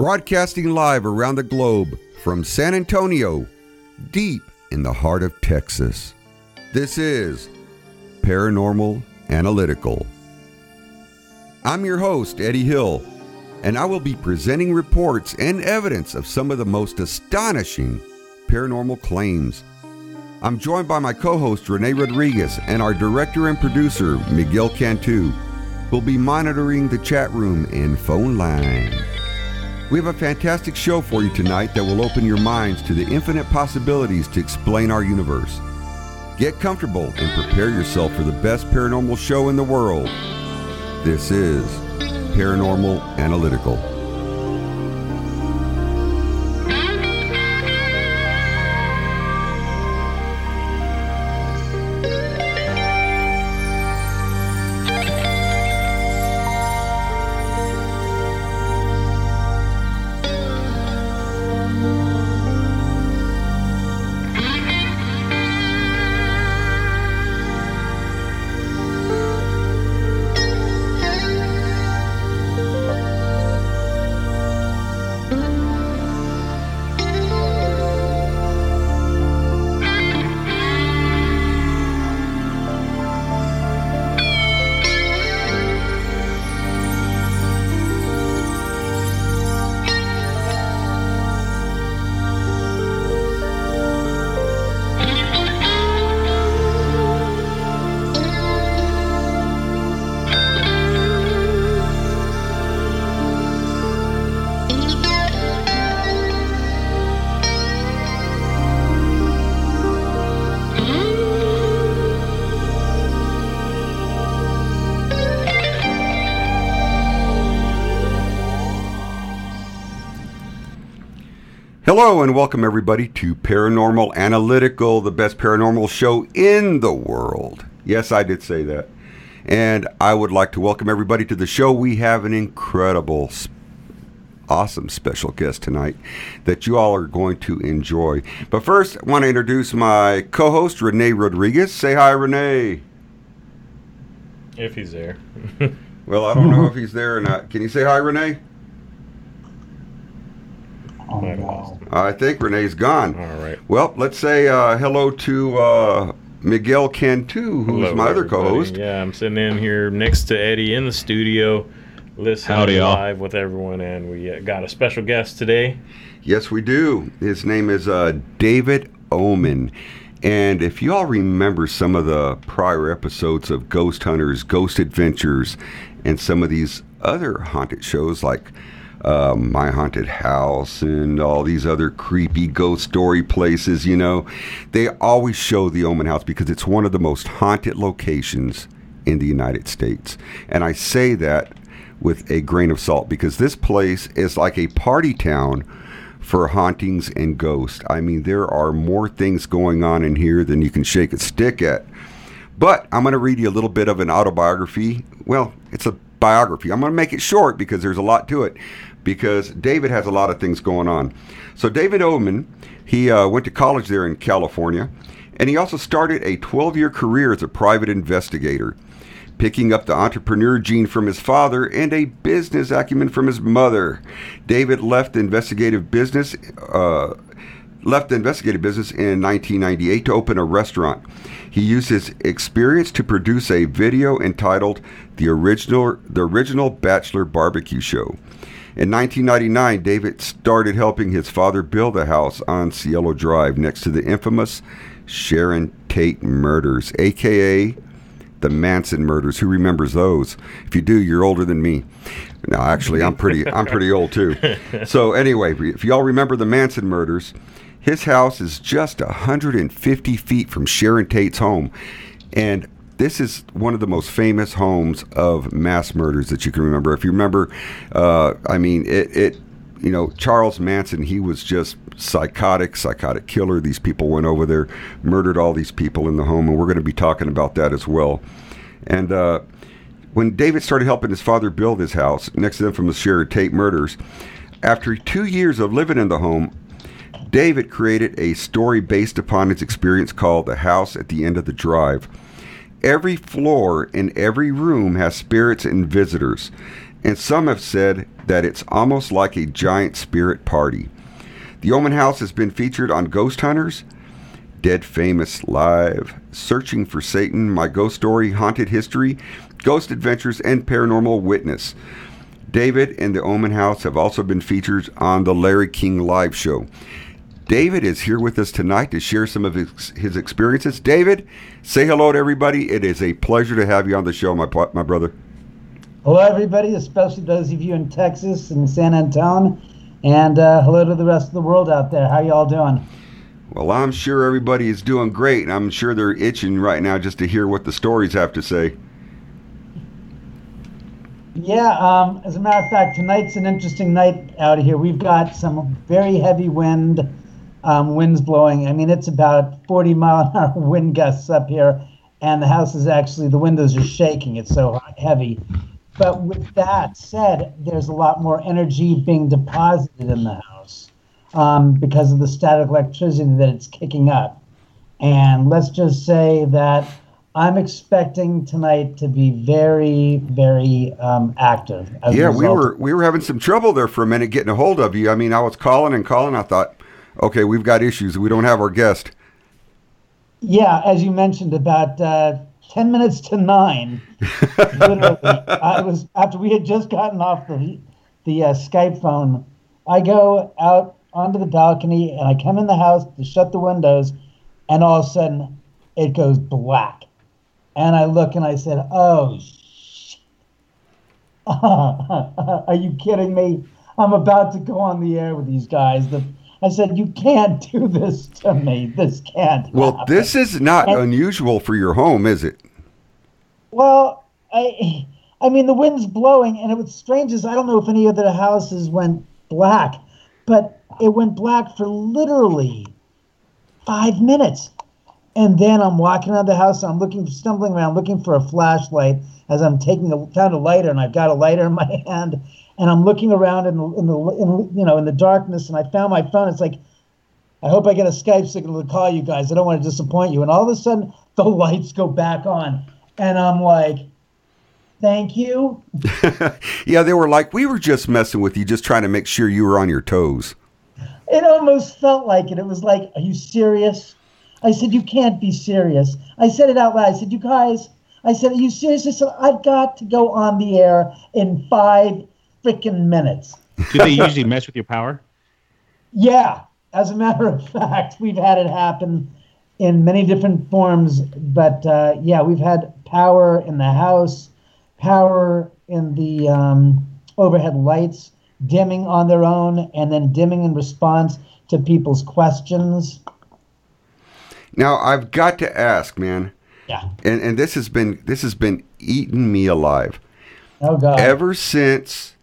broadcasting live around the globe from San Antonio, deep in the heart of Texas. This is Paranormal Analytical. I'm your host, Eddie Hill, and I will be presenting reports and evidence of some of the most astonishing paranormal claims. I'm joined by my co host, Renee Rodriguez, and our director and producer, Miguel Cantu, who'll be monitoring the chat room and phone line. We have a fantastic show for you tonight that will open your minds to the infinite possibilities to explain our universe. Get comfortable and prepare yourself for the best paranormal show in the world. This is Paranormal Analytical. Hello and welcome everybody to Paranormal Analytical, the best paranormal show in the world. Yes, I did say that. And I would like to welcome everybody to the show. We have an incredible, awesome special guest tonight that you all are going to enjoy. But first, I want to introduce my co host, Renee Rodriguez. Say hi, Renee. If he's there. Well, I don't know if he's there or not. Can you say hi, Rene? Oh, Might have no. lost him. I think Renee's gone. All right. Well, let's say uh, hello to uh, Miguel Cantu, who's Hello, my other everybody. co-host. Yeah, I'm sitting in here next to Eddie in the studio, listening Howdy, y'all. live with everyone, and we uh, got a special guest today. Yes, we do. His name is uh, David Oman. And if you all remember some of the prior episodes of Ghost Hunters, Ghost Adventures, and some of these other haunted shows like uh, My Haunted House and all these other creepy ghost story places, you know, they always show the Oman House because it's one of the most haunted locations in the United States. And I say that with a grain of salt because this place is like a party town for hauntings and ghosts. I mean, there are more things going on in here than you can shake a stick at. But I'm going to read you a little bit of an autobiography. Well, it's a biography. I'm going to make it short because there's a lot to it. Because David has a lot of things going on. So David Oman, he uh, went to college there in California, and he also started a 12-year career as a private investigator picking up the entrepreneur gene from his father and a business acumen from his mother. David left the investigative business. Uh, left the investigative business in 1998 to open a restaurant. He used his experience to produce a video entitled "The Original The Original Bachelor Barbecue Show." In 1999, David started helping his father build a house on Cielo Drive next to the infamous Sharon Tate murders, aka the Manson murders. Who remembers those? If you do, you're older than me. No, actually, I'm pretty. I'm pretty old too. So anyway, if y'all remember the Manson murders, his house is just 150 feet from Sharon Tate's home, and this is one of the most famous homes of mass murders that you can remember. If you remember, uh, I mean, it, it. You know, Charles Manson, he was just psychotic, psychotic killer. These people went over there, murdered all these people in the home, and we're going to be talking about that as well. And uh, when David started helping his father build his house next to them from the Sharon Tate murders, after two years of living in the home, David created a story based upon his experience called The House at the End of the Drive. Every floor in every room has spirits and visitors, and some have said that it's almost like a giant spirit party. The Oman House has been featured on Ghost Hunters, Dead Famous Live, Searching for Satan, My Ghost Story, Haunted History, Ghost Adventures, and Paranormal Witness. David and the Oman House have also been featured on the Larry King Live Show. David is here with us tonight to share some of his, his experiences. David, say hello to everybody. It is a pleasure to have you on the show, my my brother. Hello, everybody, especially those of you in Texas and San Antonio, and uh, hello to the rest of the world out there. How y'all doing? Well, I'm sure everybody is doing great, and I'm sure they're itching right now just to hear what the stories have to say. Yeah, um, as a matter of fact, tonight's an interesting night out here. We've got some very heavy wind um, winds blowing. I mean, it's about 40 mile an hour wind gusts up here, and the house is actually, the windows are shaking. It's so heavy. But with that said, there's a lot more energy being deposited in the house um, because of the static electricity that it's kicking up. And let's just say that I'm expecting tonight to be very, very um, active. yeah, we were we were having some trouble there for a minute getting a hold of you. I mean, I was calling and calling. I thought, okay, we've got issues. We don't have our guest. Yeah, as you mentioned, about uh, 10 minutes to nine, literally, I was, after we had just gotten off the, the uh, Skype phone, I go out onto the balcony and I come in the house to shut the windows, and all of a sudden it goes black. And I look and I said, oh, shit. Are you kidding me? I'm about to go on the air with these guys. The I said, "You can't do this to me. This can't." Well, happen. this is not and, unusual for your home, is it? Well, I, I mean, the wind's blowing, and it was strange as I don't know if any of the houses went black, but it went black for literally five minutes. And then I'm walking around the house, and I'm looking, stumbling around, looking for a flashlight as I'm taking a found a lighter, and I've got a lighter in my hand, and I'm looking around in the, in the in, you know in the darkness, and I found my phone. It's like, I hope I get a Skype signal to call you guys. I don't want to disappoint you. And all of a sudden, the lights go back on, and I'm like, thank you. yeah, they were like, we were just messing with you, just trying to make sure you were on your toes. It almost felt like it. It was like, are you serious? I said, you can't be serious. I said it out loud. I said, you guys. I said, Are you serious? I said, I've got to go on the air in five freaking minutes. Do they usually mess with your power? Yeah. As a matter of fact, we've had it happen in many different forms. But uh, yeah, we've had power in the house, power in the um, overhead lights, dimming on their own, and then dimming in response to people's questions. Now, I've got to ask, man. Yeah. And and this has been this has been eating me alive. Oh God. Ever since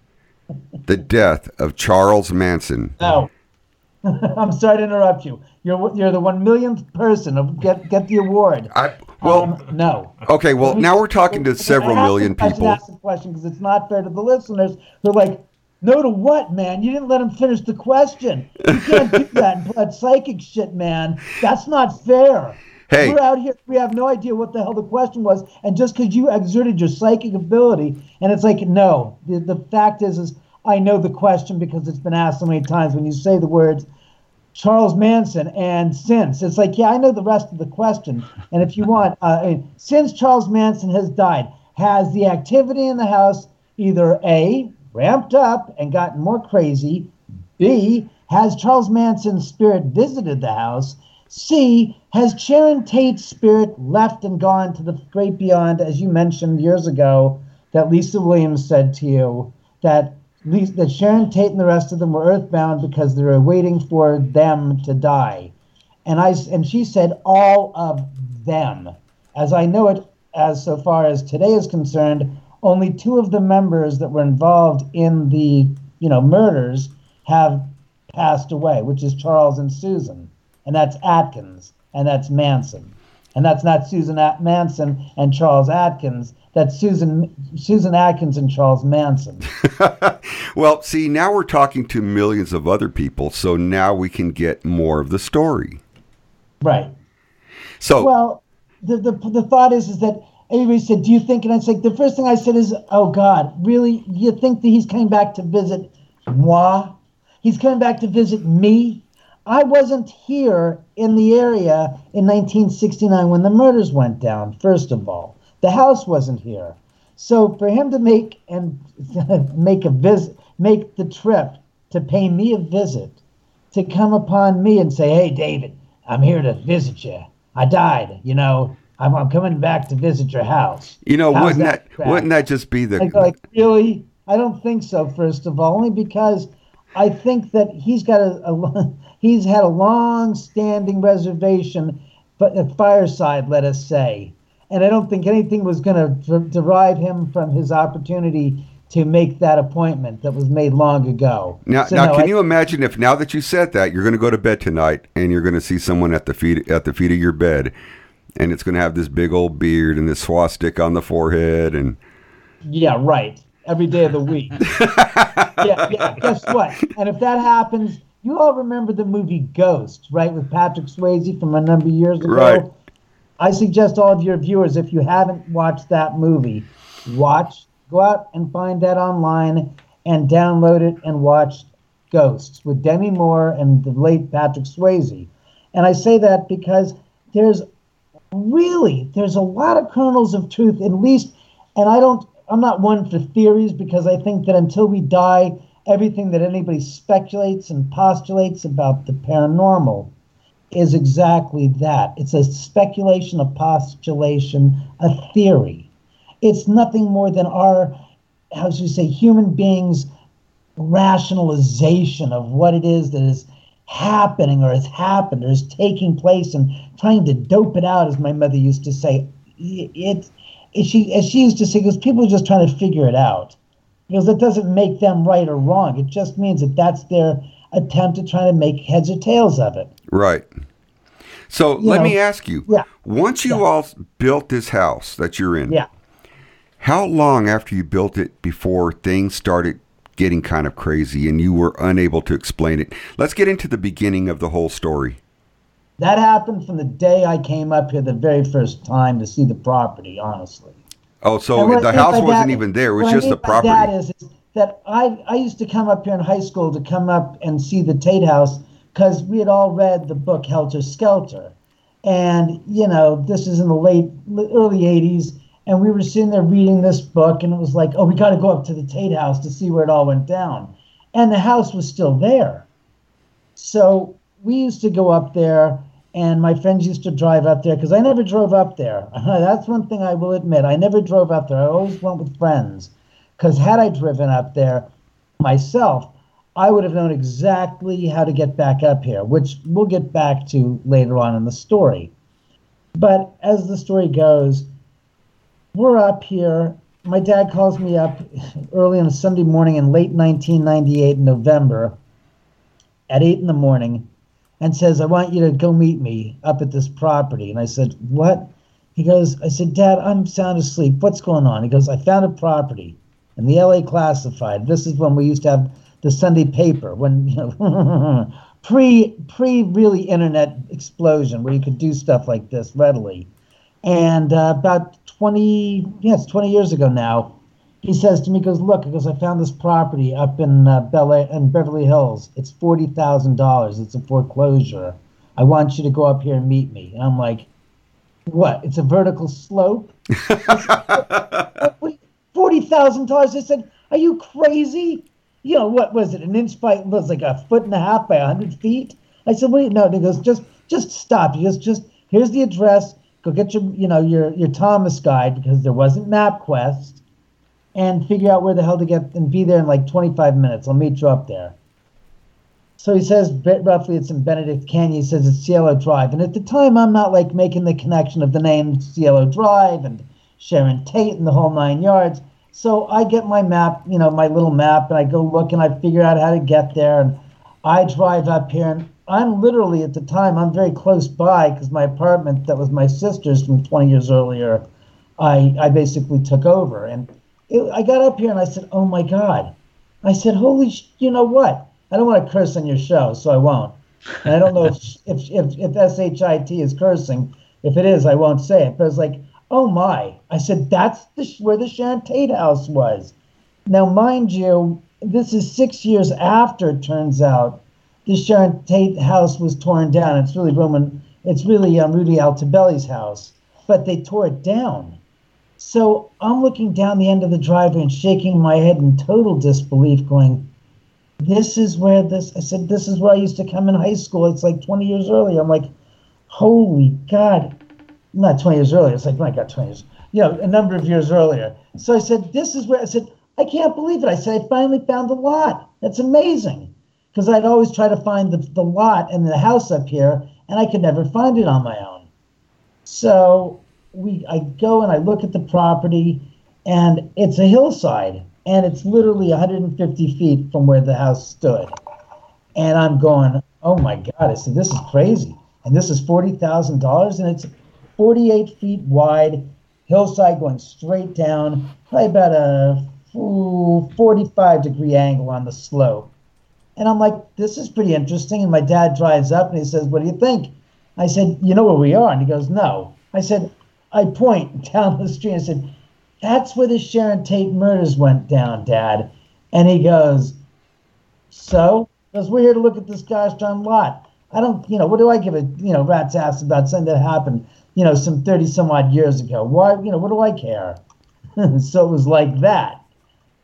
the death of Charles Manson. No. I'm sorry to interrupt you. You're you're the one millionth person to get get the award. I, well, um, no. Okay, well now we're talking to several million people. I should ask the question because it's not fair to the listeners. They're like, no to what, man? You didn't let him finish the question. You can't do that and that psychic shit, man. That's not fair. Hey. We're out here, we have no idea what the hell the question was. And just because you exerted your psychic ability, and it's like, no. The, the fact is, is I know the question because it's been asked so many times when you say the words Charles Manson and since. It's like, yeah, I know the rest of the question. And if you want, uh, since Charles Manson has died, has the activity in the house either A, ramped up and gotten more crazy, B, has Charles Manson's spirit visited the house? C, has Sharon Tate's spirit left and gone to the great beyond, as you mentioned years ago, that Lisa Williams said to you that that Sharon Tate and the rest of them were earthbound because they were waiting for them to die, and I and she said all of them, as I know it, as so far as today is concerned, only two of the members that were involved in the you know murders have passed away, which is Charles and Susan and that's Atkins, and that's Manson. And that's not Susan At- Manson and Charles Atkins. That's Susan Susan Atkins and Charles Manson. well, see, now we're talking to millions of other people, so now we can get more of the story. Right. So, well, the, the the thought is is that everybody said, "Do you think?" And it's like the first thing I said is, "Oh God, really? You think that he's coming back to visit moi? He's coming back to visit me? I wasn't here in the area in 1969 when the murders went down. First of all, the house wasn't here. So for him to make and make a visit, make the trip to pay me a visit, to come upon me and say, "Hey, David, I'm here to visit you. I died. You know, I'm, I'm coming back to visit your house." You know, How's wouldn't that, that wouldn't that just be the I like, really? I don't think so. First of all, only because I think that he's got a, a he's had a long-standing reservation, but at Fireside, let us say, and I don't think anything was going to derive him from his opportunity to make that appointment that was made long ago. Now, So, now no, can I- you imagine if now that you said that you're going to go to bed tonight and you're going to see someone at the feet at the feet of your bed, and it's going to have this big old beard and this swastika on the forehead, and Yeah, right. Every day of the week. yeah, yeah. Guess what? And if that happens, you all remember the movie Ghost, right, with Patrick Swayze from a number of years ago. Right. I suggest all of your viewers, if you haven't watched that movie, watch, go out and find that online and download it and watch Ghosts with Demi Moore and the late Patrick Swayze. And I say that because there's really there's a lot of kernels of truth at least and i don't i'm not one for theories because i think that until we die everything that anybody speculates and postulates about the paranormal is exactly that it's a speculation a postulation a theory it's nothing more than our how should we say human beings rationalization of what it is that is happening or has happened or is taking place and trying to dope it out, as my mother used to say. It, it she as she used to say, because people are just trying to figure it out. Because it doesn't make them right or wrong. It just means that that's their attempt at trying to make heads or tails of it. right. So let know, me ask you: yeah, once you yeah. all built this house that you're in, Yeah. how long after you built it before things started getting kind of crazy and you were unable to explain it? Let's get into the beginning of the whole story. That happened from the day I came up here the very first time to see the property, honestly. Oh, so what the house wasn't even there; it was just the property. That is, is that I I used to come up here in high school to come up and see the Tate House because we had all read the book Helter Skelter, and you know this is in the late early '80s, and we were sitting there reading this book, and it was like, oh, we got to go up to the Tate House to see where it all went down, and the house was still there. So we used to go up there, and my friends used to drive up there because I never drove up there. That's one thing I will admit. I never drove up there. I always went with friends because had I driven up there myself, I would have known exactly how to get back up here, which we'll get back to later on in the story. But as the story goes, we're up here. My dad calls me up early on a Sunday morning in late 1998, November, at 8 in the morning, and says, I want you to go meet me up at this property. And I said, What? He goes, I said, Dad, I'm sound asleep. What's going on? He goes, I found a property in the LA Classified. This is when we used to have the Sunday paper, when, you know, pre pre really internet explosion, where you could do stuff like this readily. And uh, about 20, yes, 20 years ago now, he says to me, he goes, look, goes, I found this property up in uh, Bel Air, in Beverly Hills. It's forty thousand dollars. It's a foreclosure. I want you to go up here and meet me. And I'm like, what? It's a vertical slope. Forty thousand dollars. I said, are you crazy? You know what was it? An inch by was like a foot and a half by hundred feet. I said, wait, no. And he goes, just just stop. He goes, just here's the address. Go get your you know your your Thomas guide because there wasn't MapQuest and figure out where the hell to get and be there in like 25 minutes. I'll meet you up there. So he says, roughly, it's in Benedict Canyon. He says it's Cielo Drive. And at the time, I'm not like making the connection of the name Cielo Drive and Sharon Tate and the whole nine yards. So I get my map, you know, my little map, and I go look and I figure out how to get there. And I drive up here, and I'm literally at the time, I'm very close by because my apartment that was my sister's from 20 years earlier, I, I basically took over. And it, I got up here and I said, "Oh my God!" I said, "Holy, sh- you know what? I don't want to curse on your show, so I won't. And I don't know if if if, if shit is cursing If it is, I won't say it. But it's like, oh my! I said that's the where the Sharon Tate house was. Now, mind you, this is six years after. It turns out the Sharon Tate house was torn down. It's really Roman. It's really um, Rudy Altobelli's house, but they tore it down. So I'm looking down the end of the driveway and shaking my head in total disbelief, going, "This is where this." I said, "This is where I used to come in high school." It's like 20 years earlier. I'm like, "Holy God!" Not 20 years earlier. It's like, my God, 20 years. You know, a number of years earlier. So I said, "This is where." I said, "I can't believe it." I said, "I finally found the lot. That's amazing." Because I'd always try to find the, the lot and the house up here, and I could never find it on my own. So we I go and I look at the property, and it's a hillside, and it's literally 150 feet from where the house stood. And I'm going, oh my God! I said, this is crazy, and this is forty thousand dollars, and it's 48 feet wide, hillside going straight down, probably about a ooh, 45 degree angle on the slope. And I'm like, this is pretty interesting. And my dad drives up and he says, What do you think? I said, You know where we are? And he goes, No. I said, I point down the street. I said, That's where the Sharon Tate murders went down, Dad. And he goes, So? Because we're here to look at this gosh darn lot. I don't, you know, what do I give a, you know, rat's ass about something that happened, you know, some 30 some odd years ago? Why, you know, what do I care? so it was like that.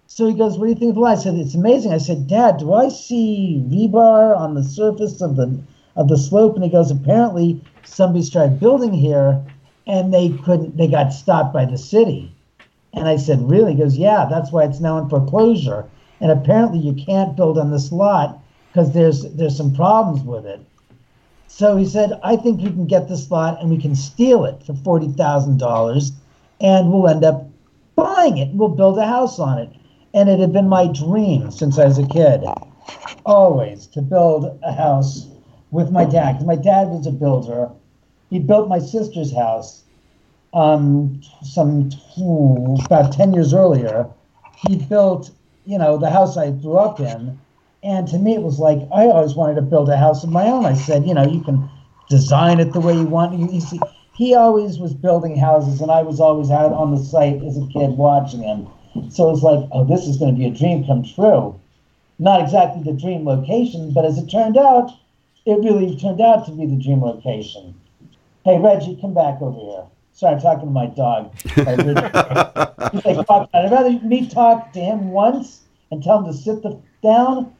So he goes, What do you think of the lot? I said, It's amazing. I said, Dad, do I see rebar on the surface of the of the slope? And he goes, Apparently somebody started building here and they couldn't they got stopped by the city. And I said, Really? He goes, Yeah, that's why it's now in foreclosure. And apparently you can't build on this lot because there's there's some problems with it. So he said, I think we can get this lot and we can steal it for forty thousand dollars and we'll end up buying it. We'll build a house on it and it had been my dream since I was a kid, always to build a house with my dad. Because my dad was a builder. He built my sister's house um, some ooh, about ten years earlier. He built, you know, the house I grew up in, and to me it was like I always wanted to build a house of my own. I said, you know, you can design it the way you want. You, you see, he always was building houses, and I was always out on the site as a kid watching him so it was like, oh, this is going to be a dream come true. Not exactly the dream location, but as it turned out, it really turned out to be the dream location. Hey, Reggie, come back over here. Sorry, I'm talking to my dog. Like, I'd rather me talk to him once and tell him to sit the, down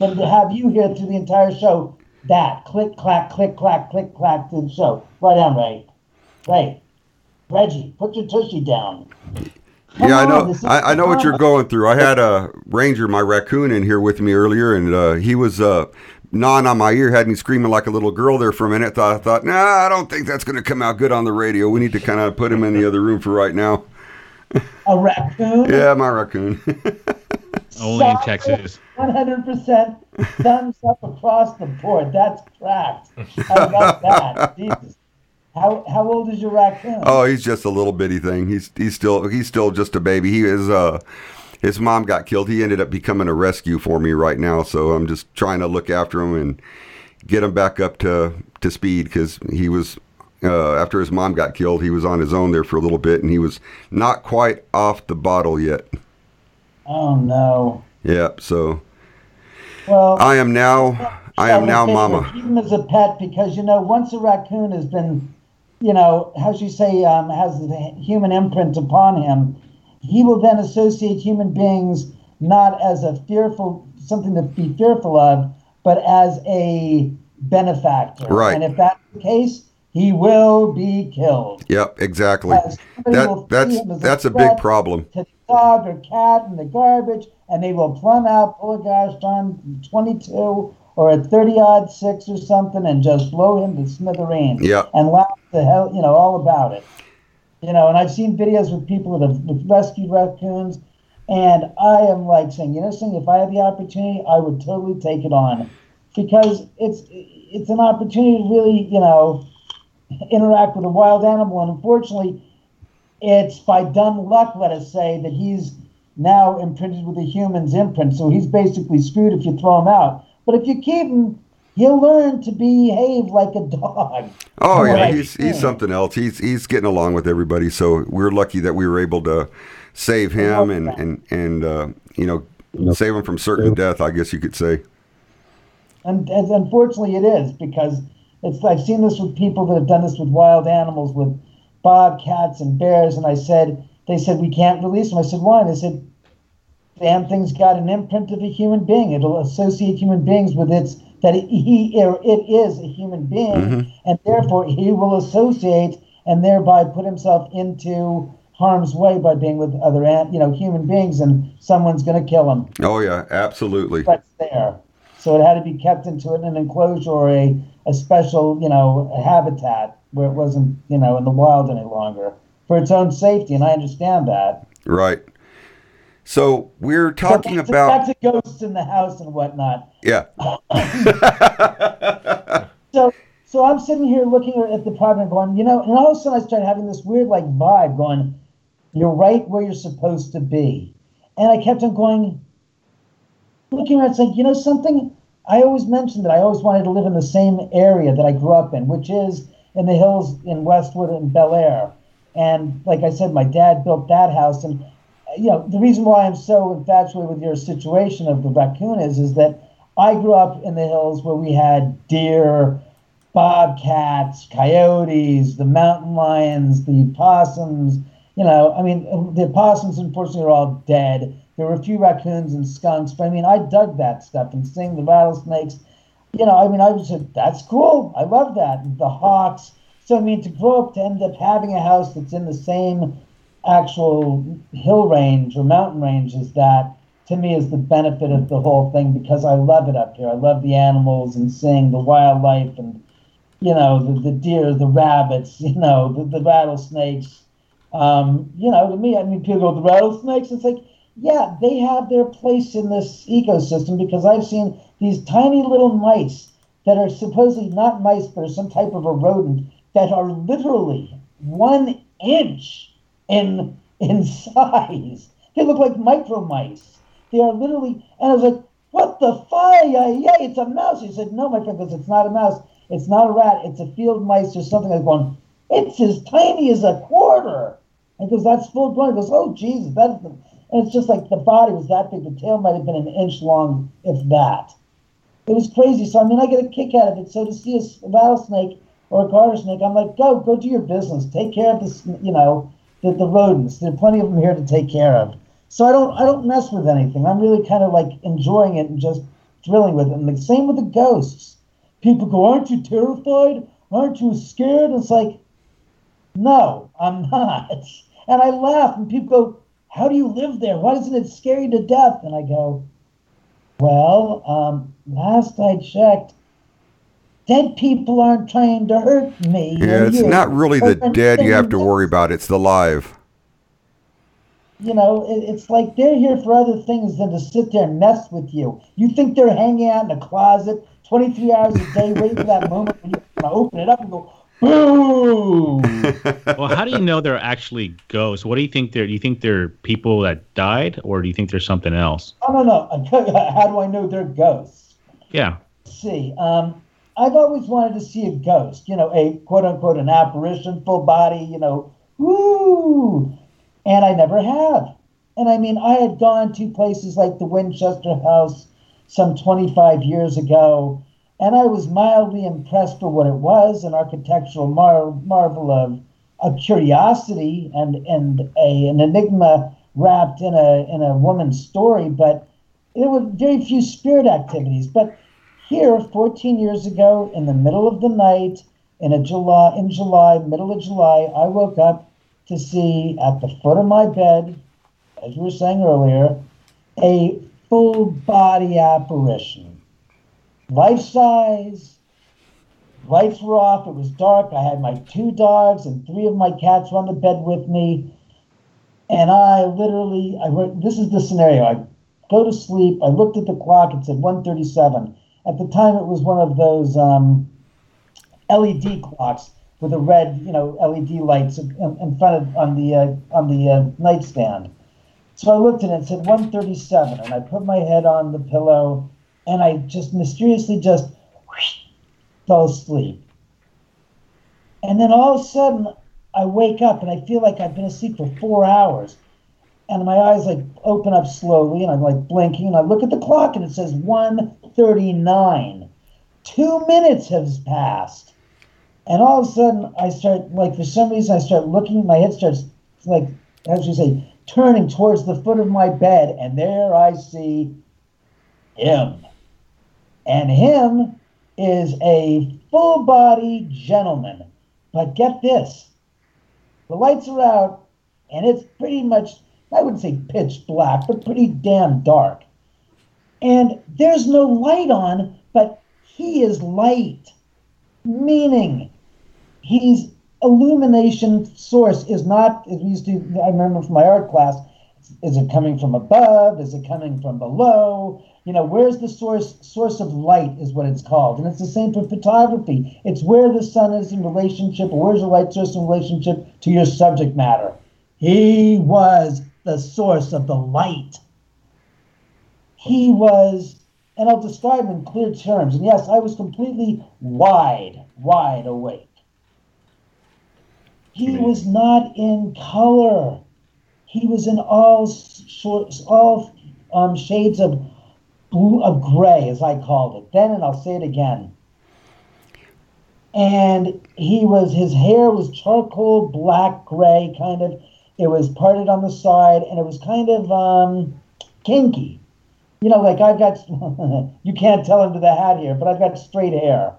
than to have you here through the entire show. That click, clack, click, clack, click, clack through the show. Right on, Ray. Ray. Reggie, put your tushy down. Come yeah, I know. I, I know what you're going through. I had a ranger, my raccoon, in here with me earlier, and uh, he was uh, gnawing on my ear, had me screaming like a little girl there for a minute. Thought, I thought, nah, I don't think that's going to come out good on the radio. We need to kind of put him in the other room for right now. A raccoon? Yeah, my raccoon. Only in Texas. One hundred percent thumbs up across the board. That's cracked. I love that. Jesus. How how old is your raccoon? oh, he's just a little bitty thing. He's he's still he's still just a baby. He is uh. His mom got killed. He ended up becoming a rescue for me right now, so I'm just trying to look after him and get him back up to to speed because he was uh, after his mom got killed. He was on his own there for a little bit, and he was not quite off the bottle yet. Oh no. Yeah, so Well, I am now I am now mama. Keep him as a pet because you know once a raccoon has been, you know, how should you say, um, has the human imprint upon him, he will then associate human beings not as a fearful something to be fearful of, but as a benefactor. Right. And if that's the case, he will be killed. Yep, exactly. As somebody will That that's that's a big problem. to the dog or cat in the garbage, and they will plumb out, pull a gosh darn 22 or a 30 odd six or something, and just blow him to smithereens. Yeah. And laugh the hell, you know, all about it. You know, and I've seen videos with people that have rescued raccoons, and I am like saying, you know, saying if I had the opportunity, I would totally take it on, because it's it's an opportunity to really, you know, interact with a wild animal, and unfortunately, it's by dumb luck, let us say, that he's now imprinted with a human's imprint. So he's basically screwed if you throw him out. But if you keep him, he'll learn to behave like a dog. Oh yeah, I've he's he's something else. He's he's getting along with everybody. So we're lucky that we were able to save him and and and uh, you know save him from certain death. I guess you could say. And, and unfortunately, it is because it's. I've seen this with people that have done this with wild animals, with bobcats and bears. And I said, they said we can't release them. I said, why? And they said, damn thing's got an imprint of a human being. It'll associate human beings with its that he or it is a human being, mm-hmm. and therefore he will associate and thereby put himself into harm's way by being with other, you know, human beings, and someone's going to kill him Oh yeah, absolutely. that's there. So it had to be kept into an enclosure or a, a special, you know, habitat where it wasn't, you know, in the wild any longer for its own safety. And I understand that. Right. So we're talking back about back to ghosts in the house and whatnot. yeah. So, so I'm sitting here looking at the problem going, you know, and all of a sudden I start having this weird like vibe, going, "You're right where you're supposed to be," and I kept on going, looking around, saying, you know, something. I always mentioned that I always wanted to live in the same area that I grew up in, which is in the hills in Westwood and Bel Air. And like I said, my dad built that house, and you know, the reason why I'm so infatuated with your situation of the raccoon is, is that I grew up in the hills where we had deer, bobcats, coyotes, the mountain lions, the possums. You know, I mean, the possums unfortunately are all dead. There were a few raccoons and skunks, but I mean, I dug that stuff and seeing the rattlesnakes. You know, I mean, I was just, that's cool. I love that. The hawks. So, I mean, to grow up to end up having a house that's in the same actual hill range or mountain range as that, to me, is the benefit of the whole thing because I love it up here. I love the animals and seeing the wildlife and, you know, the, the deer, the rabbits, you know, the, the rattlesnakes. Um, you know, to me, I mean, people go, the rattlesnakes. It's like, yeah, they have their place in this ecosystem because I've seen these tiny little mice that are supposedly not mice, but are some type of a rodent that are literally one inch in in size. They look like micro mice. They are literally, and I was like, "What the fuck? Yeah, it's a mouse." He said, "No, my friend, because it's not a mouse. It's not a rat. It's a field mice or something." I was going, "It's as tiny as a quarter." And because that's full grown. He goes, "Oh Jesus, that's the." And it's just like the body was that big. The tail might have been an inch long, if that. It was crazy. So I mean, I get a kick out of it. So to see a rattlesnake or a garter snake, I'm like, go, go do your business. Take care of this, you know, the, the rodents. There are plenty of them here to take care of. So I don't, I don't mess with anything. I'm really kind of like enjoying it and just thrilling with it. And the same with the ghosts. People go, aren't you terrified? Aren't you scared? It's like, no, I'm not. And I laugh, and people go, how do you live there? Why isn't it scary to death? And I go, well, um, last I checked, dead people aren't trying to hurt me. Yeah, it's you. not really the dead you have to worry about. It's the live. You know, it, it's like they're here for other things than to sit there and mess with you. You think they're hanging out in a closet 23 hours a day waiting for that moment when to open it up and go, boo! Well, how do you know they're actually ghosts? What do you think they're? Do you think they're people that died, or do you think there's something else? I don't know. How do I know they're ghosts? Yeah. see. Um, I've always wanted to see a ghost, you know, a quote unquote an apparition, full body, you know, woo. And I never have. And I mean, I had gone to places like the Winchester House some 25 years ago, and I was mildly impressed for what it was an architectural mar- marvel of, a curiosity and, and a, an enigma wrapped in a, in a woman's story, but there were very few spirit activities. But here 14 years ago in the middle of the night in a july in july middle of july i woke up to see at the foot of my bed as we were saying earlier a full body apparition life size. Lights were off. It was dark. I had my two dogs and three of my cats were on the bed with me. And i literally i wrote this is the scenario. I go to sleep. I looked at the clock. It said 137 at the time, it was one of those um, LED clocks with the red, you know, LED lights in, in front of on the uh, on the uh, nightstand. So I looked at it and said 137, and I put my head on the pillow, and I just mysteriously just whoosh, fell asleep. And then all of a sudden, I wake up and I feel like I've been asleep for four hours. And my eyes like open up slowly and I'm like blinking and I look at the clock and it says 139. Two minutes has passed. And all of a sudden I start like for some reason I start looking, my head starts like should you say, turning towards the foot of my bed, and there I see him. And him is a full body gentleman. But get this the lights are out, and it's pretty much, I wouldn't say pitch black, but pretty damn dark. And there's no light on, but he is light, meaning he's illumination source is not, we used to, I remember from my art class, is it coming from above? Is it coming from below? You know, where's the source source of light is what it's called. And it's the same for photography. It's where the sun is in relationship, or where's the light source in relationship to your subject matter. He was the source of the light. He was, and I'll describe in clear terms. And yes, I was completely wide, wide awake. He was not in color. He was in all sorts, all um, shades of blue, of gray, as I called it then, and I'll say it again. And he was, his hair was charcoal black gray, kind of. It was parted on the side, and it was kind of um, kinky. You know, like I've got, you can't tell under the hat here, but I've got straight hair.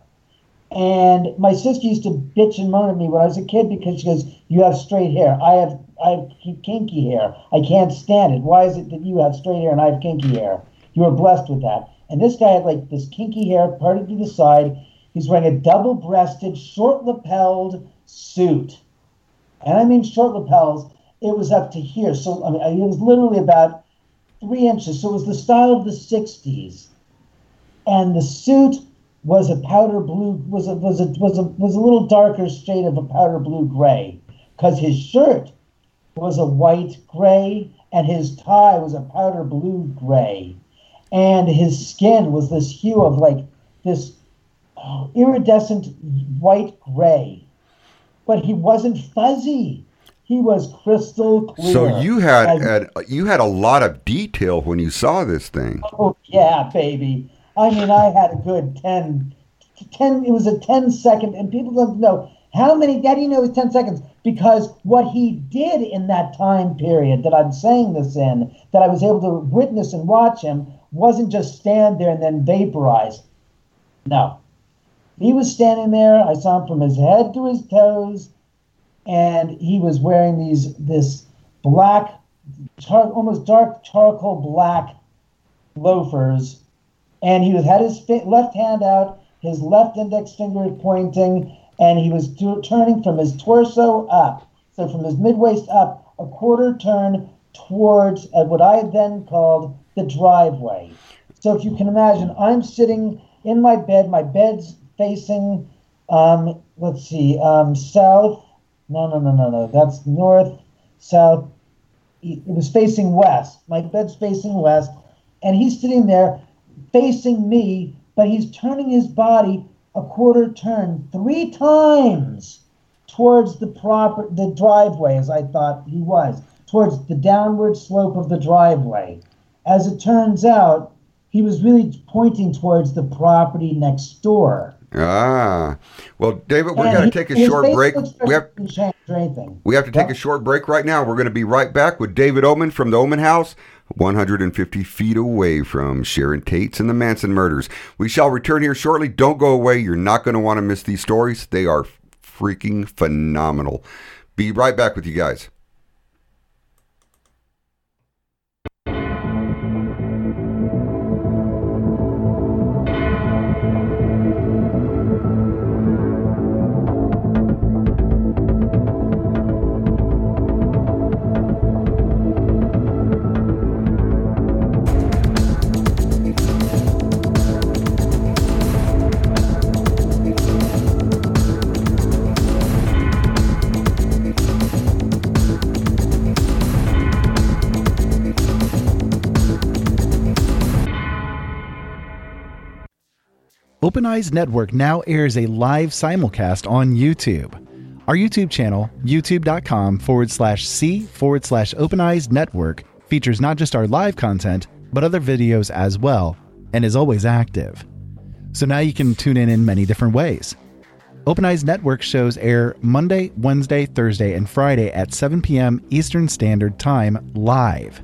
And my sister used to bitch and moan at me when I was a kid because she goes, "You have straight hair. I have I have kinky hair. I can't stand it. Why is it that you have straight hair and I have kinky hair? You are blessed with that." And this guy had like this kinky hair parted to the side. He's wearing a double-breasted, short-lapelled suit, and I mean short lapels. It was up to here, so I mean, it was literally about three inches. So it was the style of the '60s, and the suit was a powder blue was a was a was a was a little darker shade of a powder blue gray because his shirt was a white gray and his tie was a powder blue gray and his skin was this hue of like this oh, iridescent white gray but he wasn't fuzzy he was crystal clear So you had, had you had a lot of detail when you saw this thing. Oh yeah, baby. I mean, I had a good 10, 10 it was a 10 second, and people don't know how many, how do you know it was 10 seconds? Because what he did in that time period that I'm saying this in, that I was able to witness and watch him, wasn't just stand there and then vaporize. No. He was standing there. I saw him from his head to his toes, and he was wearing these, this black, char- almost dark charcoal black loafers and he was had his fi- left hand out, his left index finger pointing, and he was do- turning from his torso up, so from his mid waist up, a quarter turn towards what I then called the driveway. So if you can imagine, I'm sitting in my bed. My bed's facing, um, let's see, um, south. No, no, no, no, no. That's north, south. It was facing west. My bed's facing west, and he's sitting there facing me, but he's turning his body a quarter turn three times towards the proper the driveway, as I thought he was, towards the downward slope of the driveway. As it turns out, he was really pointing towards the property next door. Ah, well, David, we're going to take a short break. We have didn't change or anything. we have to take Yeah. a short break right now. We're going to be right back with David Oman from the Oman House, 150 feet away from Sharon Tate's and the Manson murders. We shall return here shortly. Don't go away. You're not going to want to miss these stories. They are freaking phenomenal. Be right back with you guys. Open Eyes Network now airs a live simulcast on YouTube. Our YouTube channel, youtube.com forward slash C forward slash Open Eyes Network, features not just our live content, but other videos as well, and is always active. So now you can tune in in many different ways. Open Eyes Network shows air Monday, Wednesday, Thursday, and Friday at 7 p.m. Eastern Standard Time live.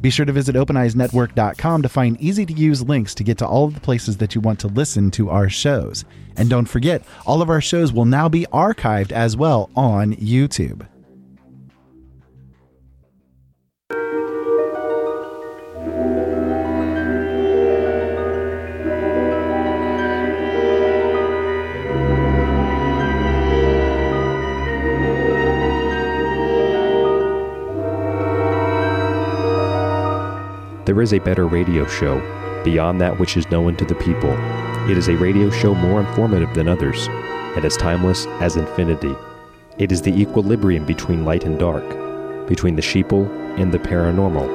Be sure to visit OpenEyesNetwork.com to find easy to use links to get to all of the places that you want to listen to our shows. And don't forget, all of our shows will now be archived as well on YouTube. There is a better radio show, beyond that which is known to the people. It is a radio show more informative than others, and as timeless as infinity. It is the equilibrium between light and dark, between the sheeple and the paranormal,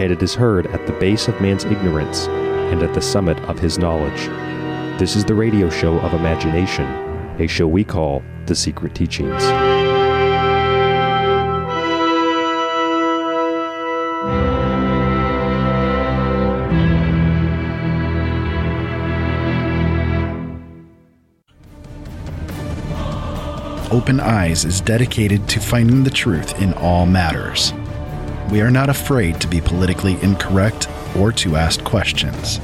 and it is heard at the base of man's ignorance and at the summit of his knowledge. This is the radio show of imagination, a show we call The Secret Teachings. Open Eyes is dedicated to finding the truth in all matters. We are not afraid to be politically incorrect or to ask questions.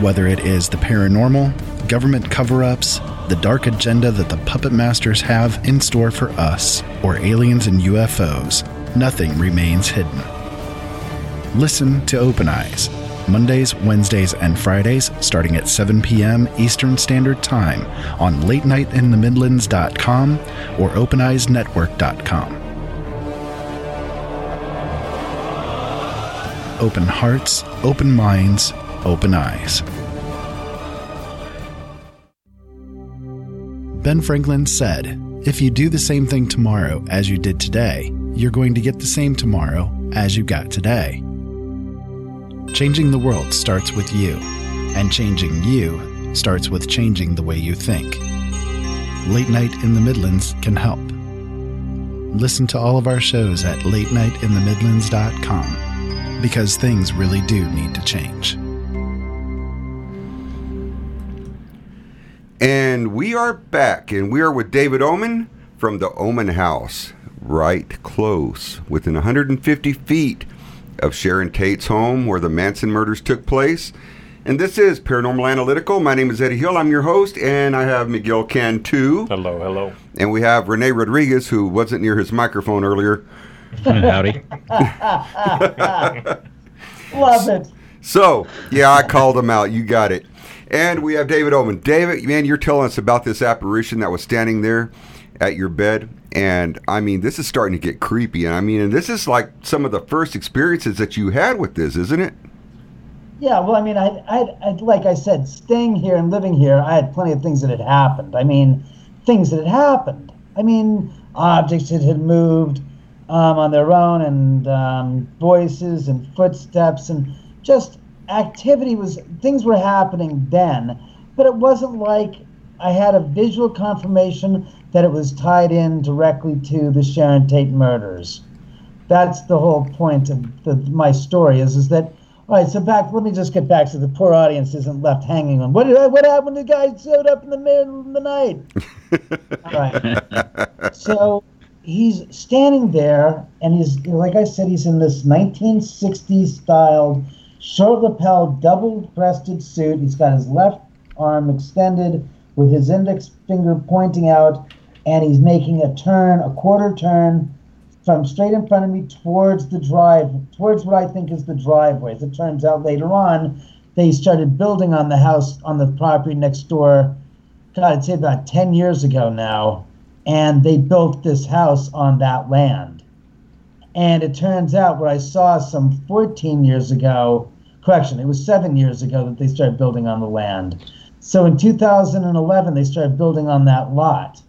Whether it is the paranormal, government cover ups, the dark agenda that the puppet masters have in store for us, or aliens and UFOs, nothing remains hidden. Listen to Open Eyes Mondays, Wednesdays, and Fridays starting at 7 p.m. Eastern Standard Time on LateNightInTheMidlands.com or OpenEyesNetwork.com. Open hearts, open minds, open eyes. Ben Franklin said, If you do the same thing tomorrow as you did today, you're going to get the same tomorrow as you got today. Changing the world starts with you, and changing you starts with changing the way you think. Late Night in the Midlands can help. Listen to all of our shows at latenightinthemidlands.com because things really do need to change. And we are back, and we are with David Oman from the Oman House, right close, within 150 feet of Sharon Tate's home where the Manson murders took place. And this is Paranormal Analytical. My name is Eddie Hill. I'm your host, and I have Miguel Cantu. Hello, hello. And we have Rene Rodriguez, who wasn't near his microphone earlier. Hmm, howdy. Love it. So, yeah, I called him out. You got it. And we have David Oman. David, man, you're telling us about this apparition that was standing there at your bed. And I mean, this is starting to get creepy. And I mean, and this is like some of the first experiences that you had with this, isn't it? Yeah, well, I mean, I, I, I, like I said, staying here and living here, I had plenty of things that had happened. I mean, things that had happened. I mean, objects that had moved um, on their own, and um, voices and footsteps, and just activity was things were happening then, but it wasn't like I had a visual confirmation that it was tied in directly to the Sharon Tate murders. That's the whole point of the, my story is is that all right. So back, let me just get back so the poor audience isn't left hanging on what what happened. The guy showed up in the middle of the night. all right. So he's standing there, and he's like I said, he's in this 1960s styled short lapel, double breasted suit. He's got his left arm extended with his index finger pointing out, and he's making a turn, a quarter turn from straight in front of me towards the drive, towards what I think is the driveway. As it turns out later on, they started building on the house on the property next door. God, I'd say about 10 years ago now. And they built this house on that land. And it turns out what I saw some 14 years ago, correction, it was seven years ago that they started building on the land. So in 2011, they started building on that lot.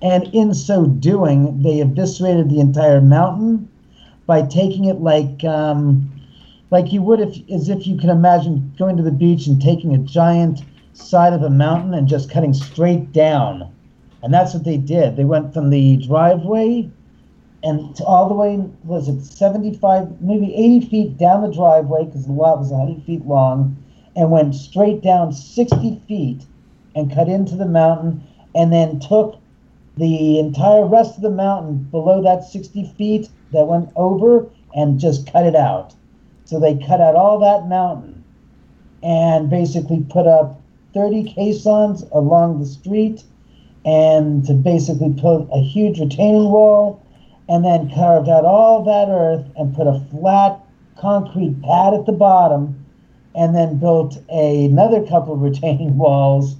And in so doing, they eviscerated the entire mountain by taking it like um, like you would if as if you can imagine going to the beach and taking a giant side of a mountain and just cutting straight down. And that's what they did. They went from the driveway and all the way, was it 75, maybe 80 feet down the driveway, because the lot was 100 feet long, and went straight down 60 feet and cut into the mountain, and then took the entire rest of the mountain below that 60 feet that went over and just cut it out. So they cut out all that mountain and basically put up 30 caissons along the street and to basically put a huge retaining wall and then carved out all that earth and put a flat concrete pad at the bottom and then built a, another couple of retaining walls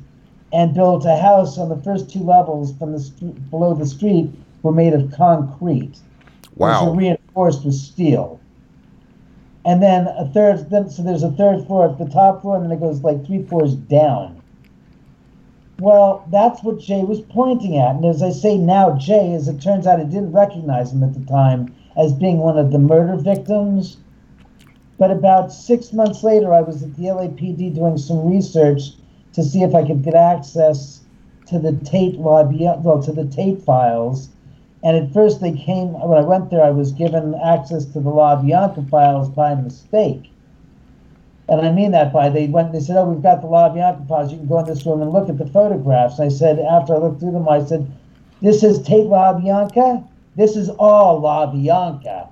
and built a house on the first two levels from the st- below the street were made of concrete. Wow. Those were reinforced with steel. And then a third, then, so there's a third floor at the top floor, and then it goes like three floors down. Well, that's what Jay was pointing at. And as I say now, Jay, as it turns out, I didn't recognize him at the time as being one of the murder victims. But about six months later, I was at the LAPD doing some research to see if I could get access to the Tate lobby, well, to the Tate files. And at first, they came, when I went there, I was given access to the La Bianca files by mistake. And I mean that by they went, they said, Oh, we've got the La Bianca files. You can go in this room and look at the photographs. And I said, after I looked through them, I said, This is Tate La Bianca? This is all La Bianca.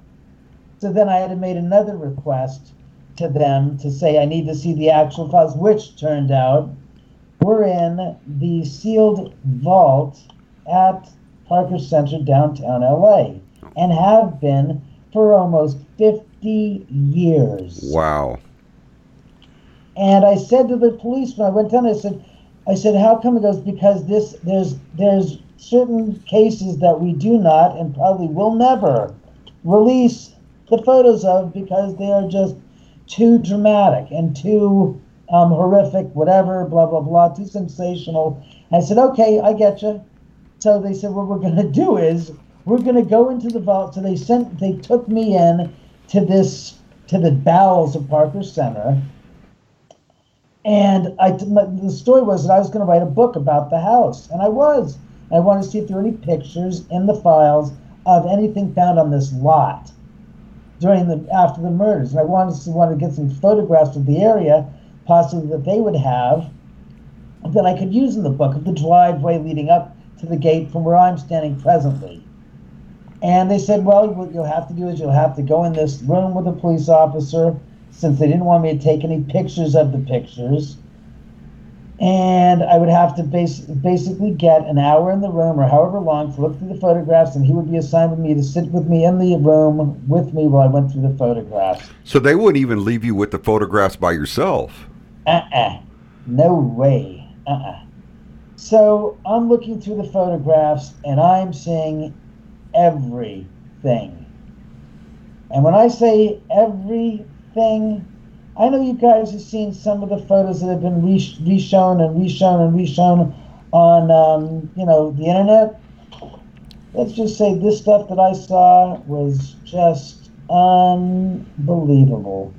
So then I had to make another request to them to say I need to see the actual files, which turned out were in the sealed vault at Parker Center, downtown LA, and have been for almost 50 years. Wow. And I said to the police when I went down, I said, I said, how come? It goes because this there's there's certain cases that we do not and probably will never release the photos of because they are just too dramatic and too um, horrific, whatever, blah blah blah, too sensational. I said, okay, I get you. So they said, what we're going to do is we're going to go into the vault. So they sent, they took me in to this to the bowels of Parker Center and I, the story was that I was going to write a book about the house, and I was. I wanted to see if there were any pictures in the files of anything found on this lot during the after the murders. And I wanted to wanted to get some photographs of the area, possibly that they would have, that I could use in the book of the driveway leading up to the gate from where I'm standing presently. And they said, well, what you'll have to do is you'll have to go in this room with a police officer since they didn't want me to take any pictures of the pictures. And I would have to base, basically get an hour in the room or however long to look through the photographs, and he would be assigned with me to sit with me in the room with me while I went through the photographs. So they wouldn't even leave you with the photographs by yourself. Uh uh No way. Uh uh So I'm looking through the photographs and I'm seeing everything. And when I say everything, I know you guys have seen some of the photos that have been re- reshown and reshown and reshown on, um, you know, the internet. Let's just say this stuff that I saw was just unbelievable.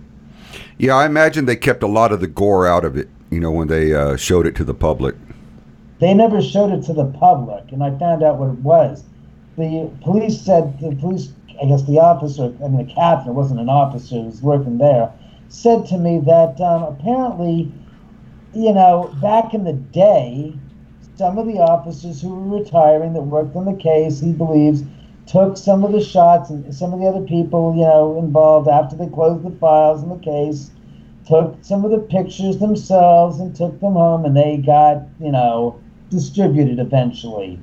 Yeah, I imagine they kept a lot of the gore out of it, you know, when they uh, showed it to the public. They never showed it to the public, and I found out what it was. The police said, the police, I guess the officer, I mean, the captain, wasn't an officer who was working there, said to me that um, apparently, you know, back in the day, some of the officers who were retiring that worked on the case, he believes, took some of the shots and some of the other people, you know, involved after they closed the files in the case, took some of the pictures themselves and took them home, and they got, you know, distributed eventually.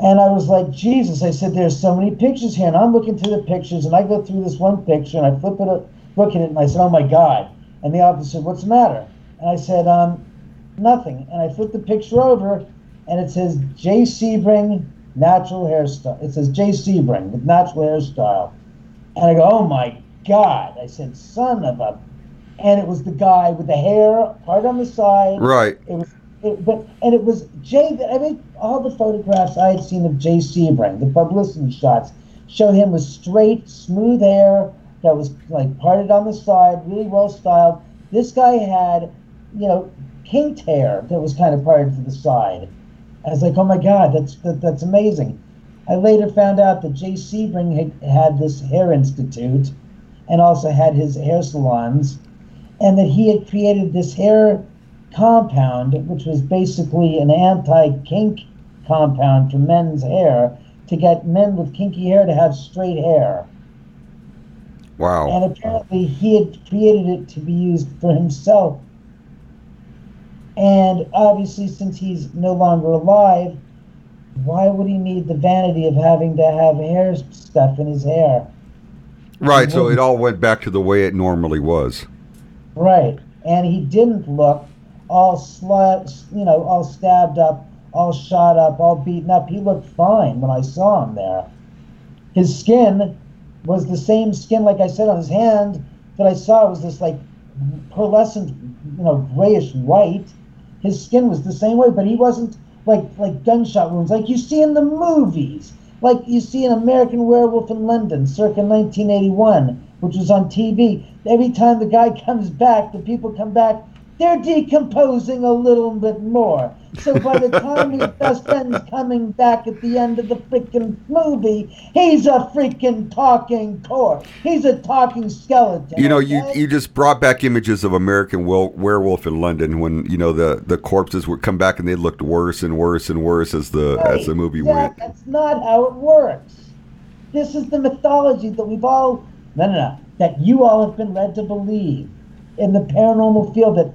And I was like, Jesus, I said, there's so many pictures here. And I'm looking through the pictures, and I go through this one picture, and I flip it, up, look at it, and I said, oh my God. And the officer said, what's the matter? And I said, um, nothing. And I flip the picture over, and it says, Jay Sebring, natural hairstyle. It says Jay Sebring with natural hairstyle. And I go, oh my God. I said, son of a. And it was the guy with the hair part on the side. Right. It was, it, but and it was Jay. I mean, all the photographs I had seen of Jay Sebring, the publicity shots, show him with straight, smooth hair that was like parted on the side, really well styled. This guy had, you know, kinked hair that was kind of parted to the side. I was like, oh my god, that's that, that's amazing. I later found out that Jay Sebring had, had this hair institute, and also had his hair salons, and that he had created this hair compound, which was basically an anti-kink compound for men's hair to get men with kinky hair to have straight hair. Wow. And apparently he had created it to be used for himself. And obviously, since he's no longer alive, why would he need the vanity of having to have hair stuff in his hair? Right, so it all went back to the way it normally was. Right. And he didn't look all slut, you know, all stabbed up, all shot up, all beaten up. He looked fine when I saw him there. His skin was the same skin, like I said, on his hand that I saw was this like pearlescent, you know, grayish white. His skin was the same way, but he wasn't like like gunshot wounds like you see in the movies, like you see in American Werewolf in London, circa 1981, which was on TV. Every time the guy comes back, the people come back they're decomposing a little bit more. So by the time his best friend's coming back at the end of the freaking movie, he's a freaking talking corpse. He's a talking skeleton. You know, you, okay? you just brought back images of American Werewolf in London when you know the, the corpses would come back and they looked worse and worse and worse as the as the movie Right. went. That's not how it works. This is the mythology that we've all no no no that you all have been led to believe in the paranormal field that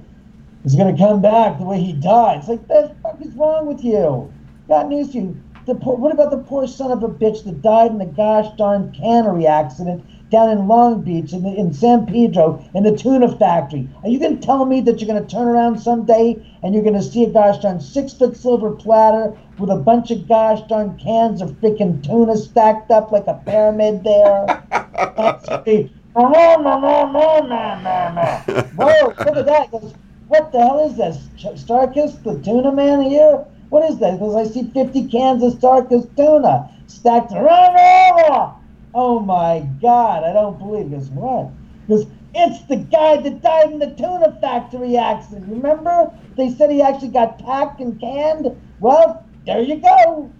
he's going to come back the way he died. It's like the fuck is wrong with you? Got news for you. The poor, what about the poor son of a bitch that died in the gosh darn cannery accident down in Long Beach in, the, in San Pedro in the tuna factory? Are you going to tell me that you're going to turn around someday and you're going to see a gosh darn six foot silver platter with a bunch of gosh darn cans of freaking tuna stacked up like a pyramid there? That's the, Whoa, look at that. Goes, what the hell is this? Starkist, the tuna man here? What is that? Because I see 50 cans of Starkist tuna stacked. Oh my God, I don't believe this. What? Because it's the guy that died in the tuna factory accident. Remember? They said he actually got packed and canned. Well, there you go.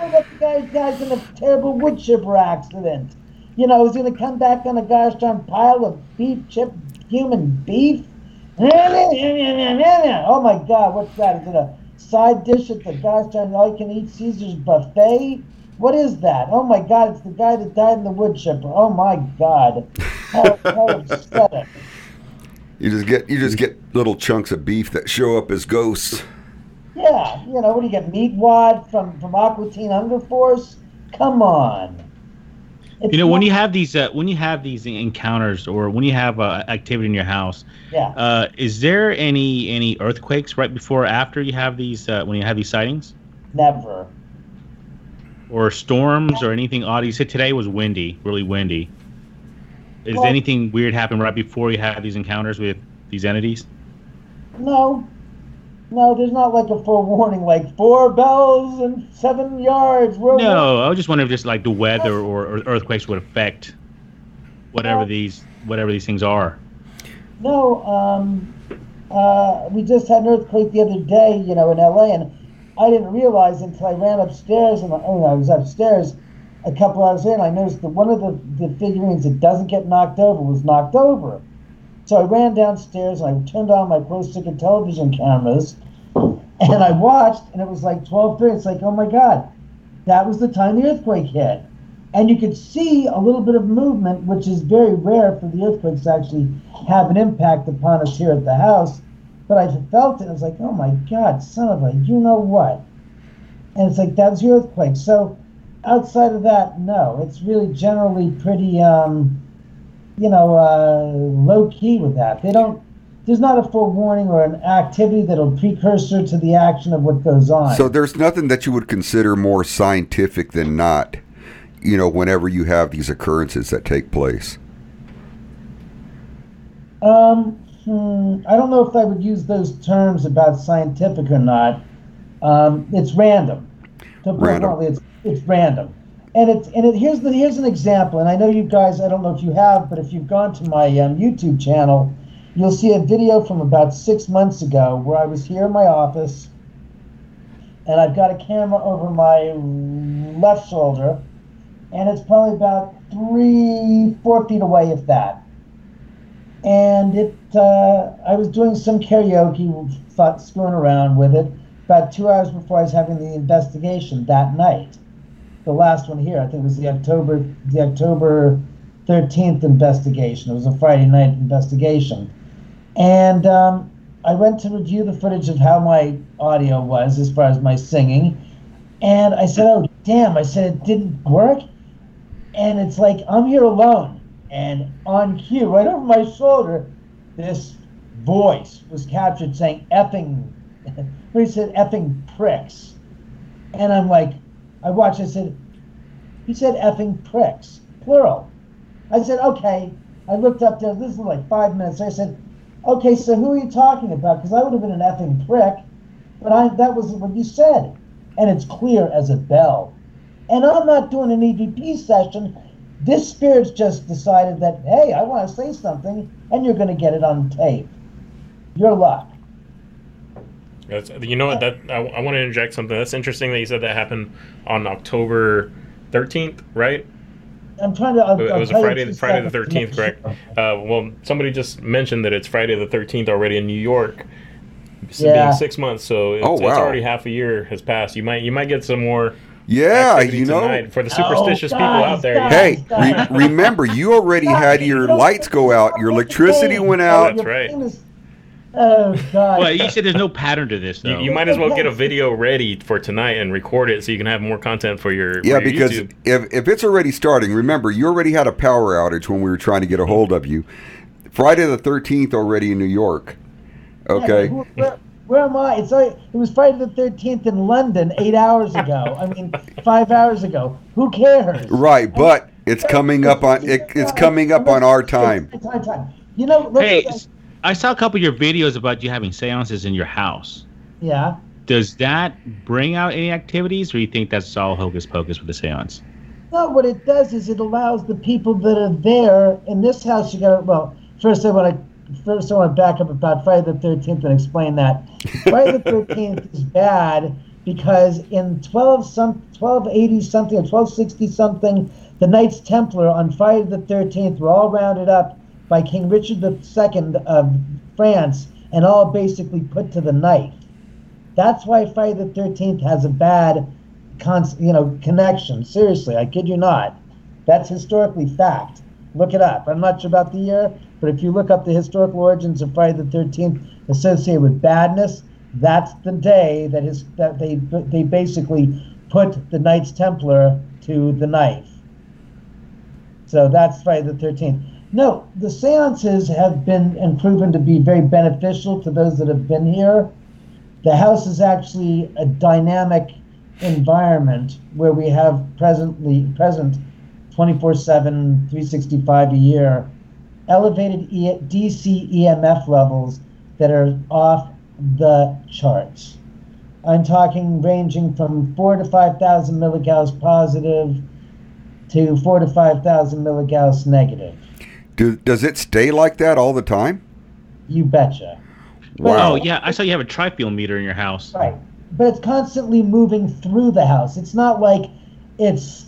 Oh, that guy dies in a terrible wood chipper accident. You know, he's going to come back on a gosh darn pile of beef chip, human beef. Oh my God, what's that? Is it a side dish at the gosh darn all you can eat Caesar's buffet? What is that? Oh my God, it's the guy that died in the wood chipper. Oh my God. How, how upsetting. You just get you just get little chunks of beef that show up as ghosts. Yeah, you know, what do you get? Meat wad from, from Aqua Teen Hunger Force? Come on. It's You know, when you have these uh, when you have these encounters or when you have uh, activity in your house, Yeah. uh, is there any any earthquakes right before or after you have these uh, when you have these sightings Never. or storms or anything odd? You said today was windy, really windy. Is Well- anything weird happen right before you have these encounters with these entities? No. No, there's not like a forewarning, like four bells and seven yards. We're No, I was just wondering if just like the weather or, or earthquakes would affect whatever these whatever these things are. No, um, uh, we just had an earthquake the other day, you know, in LA, and I didn't realize until I ran upstairs, and I, oh, I was upstairs a couple hours in, I noticed that one of the, the figurines that doesn't get knocked over was knocked over. So I ran downstairs and I turned on my pro sticker television cameras, and I watched, and it was like 12:30. It's like, oh my God, that was the time the earthquake hit and you could see a little bit of movement, which is very rare for the earthquakes to actually have an impact upon us here at the house. But I felt it. I was like, oh my God, son of a, you know what? And it's like, that was the earthquake. So outside of that, no, it's really generally pretty, um, you know, uh, low key with that. They don't, there's not a forewarning or an activity that'll precursor to the action of what goes on. So there's nothing that you would consider more scientific than not, you know, whenever you have these occurrences that take place. Um, hmm, I don't know if I would use those terms about scientific or not. Um, it's random. Put Random. it's it's random, and it's and it here's the here's an example. And I know you guys. I don't know if you have, but if you've gone to my um, YouTube channel, you'll see a video from about six months ago where I was here in my office and I've got a camera over my left shoulder and it's probably about three, four feet away, if that. And it, uh, I was doing some karaoke, thought, screwing around with it, about two hours before I was having the investigation that night. The last one here, I think, was the October, the October 13th investigation. It was a Friday night investigation, and um, I went to review the footage of how my audio was as far as my singing, and I said, "Oh, damn!" I said it didn't work. And it's like I'm here alone, and on cue, right over my shoulder, this voice was captured saying "effing," he said "effing pricks," and I'm like, I watched. I said, he said "effing pricks," plural. I said, okay. I looked up there. This is like five minutes. I said, okay, so who are you talking about? Because I would have been an effing prick, but I that was what you said, and it's clear as a bell. And I'm not doing an EVP session. This spirit's just decided that, hey, I want to say something, and you're going to get it on tape. Your luck. That's, you know what? That I, I want to interject something. That's interesting that you said that happened on October 13th, right? I'm trying to. I'll, it I'll was a Friday, Friday the 13th, correct? Uh, well, somebody just mentioned that it's Friday the 13th already in New York. s- Yeah. Being six months, so it's, Oh, it's wow. already half a year has passed. You might you might get some more Yeah, you know. for the superstitious people guys, out there. guys. Hey, re- remember, you already had your lights go out, your electricity went out. That's right. Oh God. Well, you said there's no pattern to this, You, though. you might as well get a video ready for tonight and record it so you can have more content for your Yeah, for your because YouTube. if, if it's already starting, remember, you already had a power outage when we were trying to get a hold of you. Friday the 13th already in New York. Okay. who- where, where am I? It's like, it was Friday the 13th in London eight hours ago. I mean, five hours ago. Who cares? Right, but it's coming up on it, it's coming up on our time. Time, time. You know, let's, Hey, I saw a couple of your videos about you having seances in your house. yeah. Does that bring out any activities, or you think that's all hocus pocus with the seance? No, what it does is it allows the people that are there in this house. You got well. First, I want to first I want to back up about Friday the Thirteenth and explain that. Friday the Thirteenth is bad because in twelve some twelve eighty something or twelve sixty something, the Knights Templar on Friday the Thirteenth were all rounded up by King Richard II of France and all basically put to the knife. That's why Friday the Thirteenth has a bad, cons- you know, connection. Seriously, I kid you not. That's historically fact. Look it up. I'm not sure about the year, but if you look up the historical origins of Friday the Thirteenth associated with badness, that's the day that is that they they basically put the Knights Templar to the knife. So that's Friday the Thirteenth. No, the seances have been and proven to be very beneficial to those that have been here. The house is actually a dynamic environment where we have presently present 24/7 365 a year elevated e- DC EMF levels that are off the charts. I'm talking ranging from 4 to 5,000 milligauss positive to 4 to 5,000 milligauss negative. Do, does it stay like that all the time? You betcha. Wow. Oh yeah, I saw you have a trifield meter in your house. Right. But it's constantly moving through the house. It's not like it's.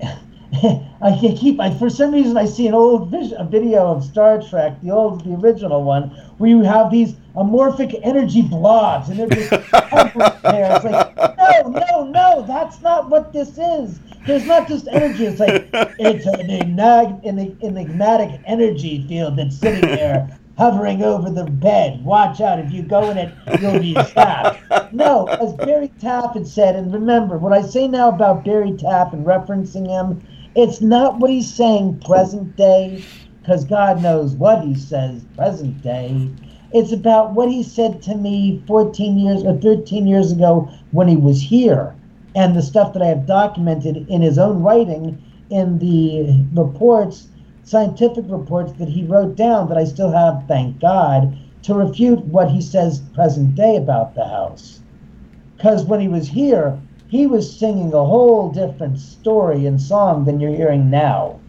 I can keep. I, for some reason, I see an old vis, a video of Star Trek, the old, the original one, where you have these amorphic energy blobs, and they're just hovering there. It's like, no, no, no, that's not what this is. There's not just energy. It's like it's an, enag- an enigmatic energy field that's sitting there hovering over the bed. Watch out. If you go in it, you'll be zapped. No, as Barry Taff had said, and remember, what I say now about Barry Taff and referencing him, it's not what he's saying present day, because God knows what he says present day. It's about what he said to me 14 years or 13 years ago when he was here, and the stuff that I have documented in his own writing in the reports scientific reports that he wrote down that I still have, thank God, to refute what he says present day about the house. Because when he was here, he was singing a whole different story and song than you're hearing now.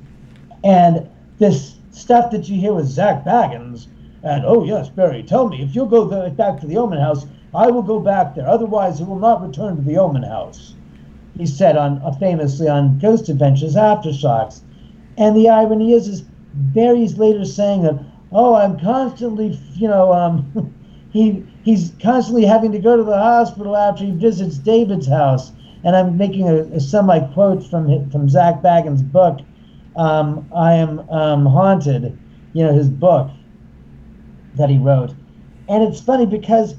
And this stuff that you hear with Zak Bagans, And oh yes, Barry, tell me if you'll go back to the Oman House, I will go back there. Otherwise, it will not return to the Oman House. He said on uh, famously on Ghost Adventures Aftershocks. And the irony is, is Barry's later saying that, oh, I'm constantly, you know, um, he he's constantly having to go to the hospital after he visits David's house. And I'm making a, a semi quote from from Zak Bagans' book, um, I am um, haunted, you know, his book that he wrote. And it's funny because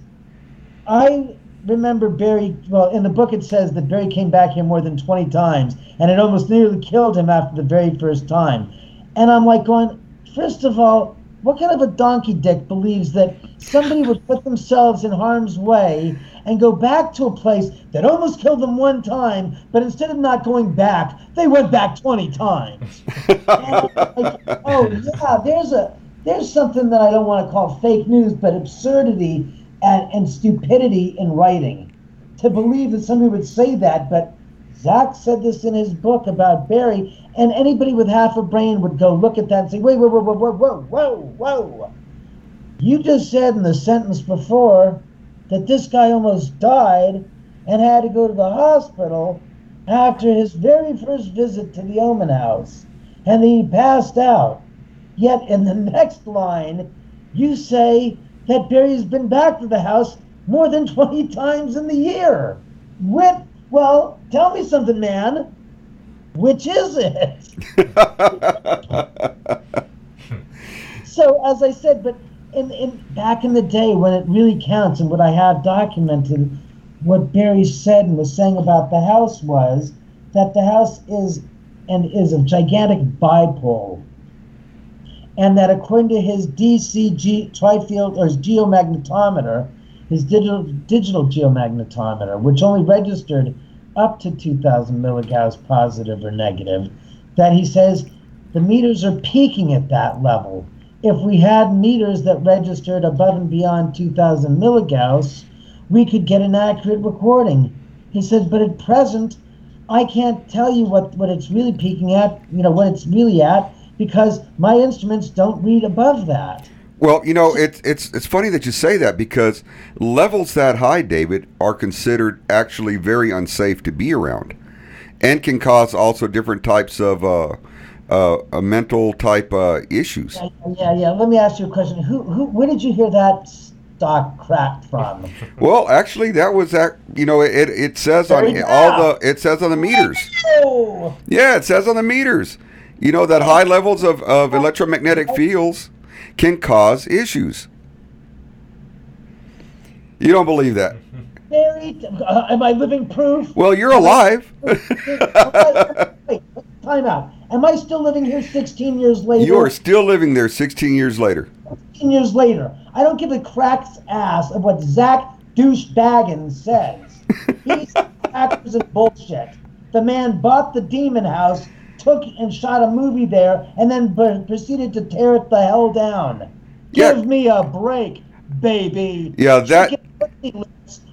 I remember Barry, well, in the book it says that Barry came back here more than 20 times and it almost nearly killed him after the very first time. And I'm like going, first of all, what kind of a donkey dick believes that somebody would put themselves in harm's way and go back to a place that almost killed them one time, but instead of not going back, they went back 20 times? like, oh, yeah, there's a there's something that I don't want to call fake news, but absurdity and, and stupidity in writing. To believe that somebody would say that, but Zak said this in his book about Barry, and anybody with half a brain would go look at that and say, wait, whoa, whoa, whoa, whoa, whoa, whoa, whoa. You just said in the sentence before that this guy almost died and had to go to the hospital after his very first visit to the Oman House, and he passed out. Yet in the next line, you say that Barry's been back to the house more than 20 times in the year. With, well, tell me something, man. Which is it? so, as I said, but in, in back in the day when it really counts and what I have documented, what Barry said and was saying about the house was that the house is and is a gigantic bipole and that according to his DCG trifield or his geomagnetometer, his digital digital geomagnetometer, which only registered up to 2,000 milligauss positive or negative, that he says the meters are peaking at that level. If we had meters that registered above and beyond 2,000 milligauss, we could get an accurate recording. He says, but at present, I can't tell you what, what it's really peaking at, you know, what it's really at, because my instruments don't read above that. Well, you know, it's it's it's funny that you say that because levels that high, David, are considered actually very unsafe to be around, and can cause also different types of uh, uh, uh, mental type uh, issues. Yeah, yeah, yeah. Let me ask you a question. Who, who, where did you hear that stock cracked from? Well, actually, that was that. You know, it it says on all the it says on the meters. Oh, Yeah, it says on the meters. You know that high levels of, of electromagnetic fields can cause issues. You don't believe that? Uh, am I living proof? Well, you're alive. Wait, time out. Am I still living here 16 years later? you are still living there 16 years later. 16 years later. I don't give a crack's ass of what Zach Douche Baggins says. He's actors and bullshit. The man bought the Demon House, took and shot a movie there, and then b- proceeded to tear it the hell down. Yeah. Give me a break, baby. Yeah, that- Chicken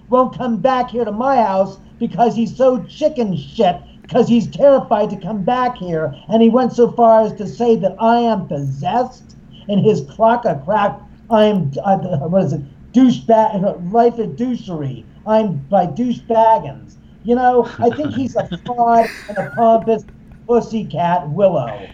won't come back here to my house because he's so chicken shit. Because he's terrified to come back here, and he went so far as to say that I am possessed in his clock of crack. I'm uh, what is it? Douchebag life of douchery. I'm by douche baggins. You know, I think he's a fraud and a pompous pussycat willow.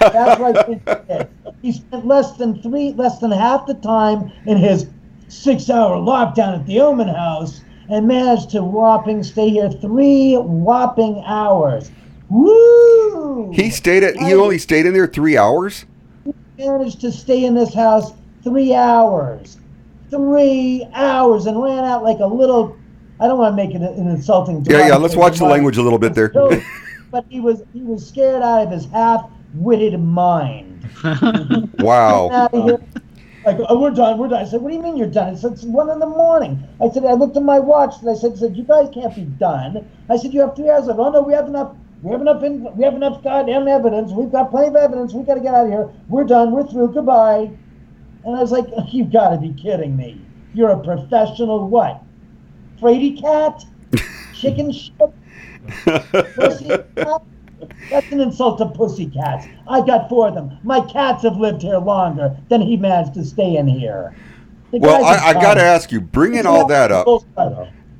That's what think he. He spent less than three, less than half the time in his six-hour lockdown at the Oman House, and managed to whopping stay here three whopping hours. Woo! He stayed at. He only stayed in there three hours. managed to stay in this house three hours. Three hours and ran out like a little. I don't want to make it an insulting. Yeah, yeah. Let's watch the language a little bit there. So- but he was he was scared out of his half-witted mind. Wow. Out of here. Like, oh, we're done, we're done. I said, what do you mean you're done? I said, it's one in the morning. I said, I looked at my watch and I said, said you guys can't be done. I said, you have three hours left. Oh no, we have enough. We have enough. In, we have enough goddamn evidence. We've got plenty of evidence. We got to get out of here. We're done. We're through. Goodbye. And I was like, you've got to be kidding me. You're a professional what? Fraidy cat? Chicken shit? That's an insult to pussy cats. I got four of them. My cats have lived here longer than he managed to stay in here. The Well, I, I got to ask you, bringing all that up.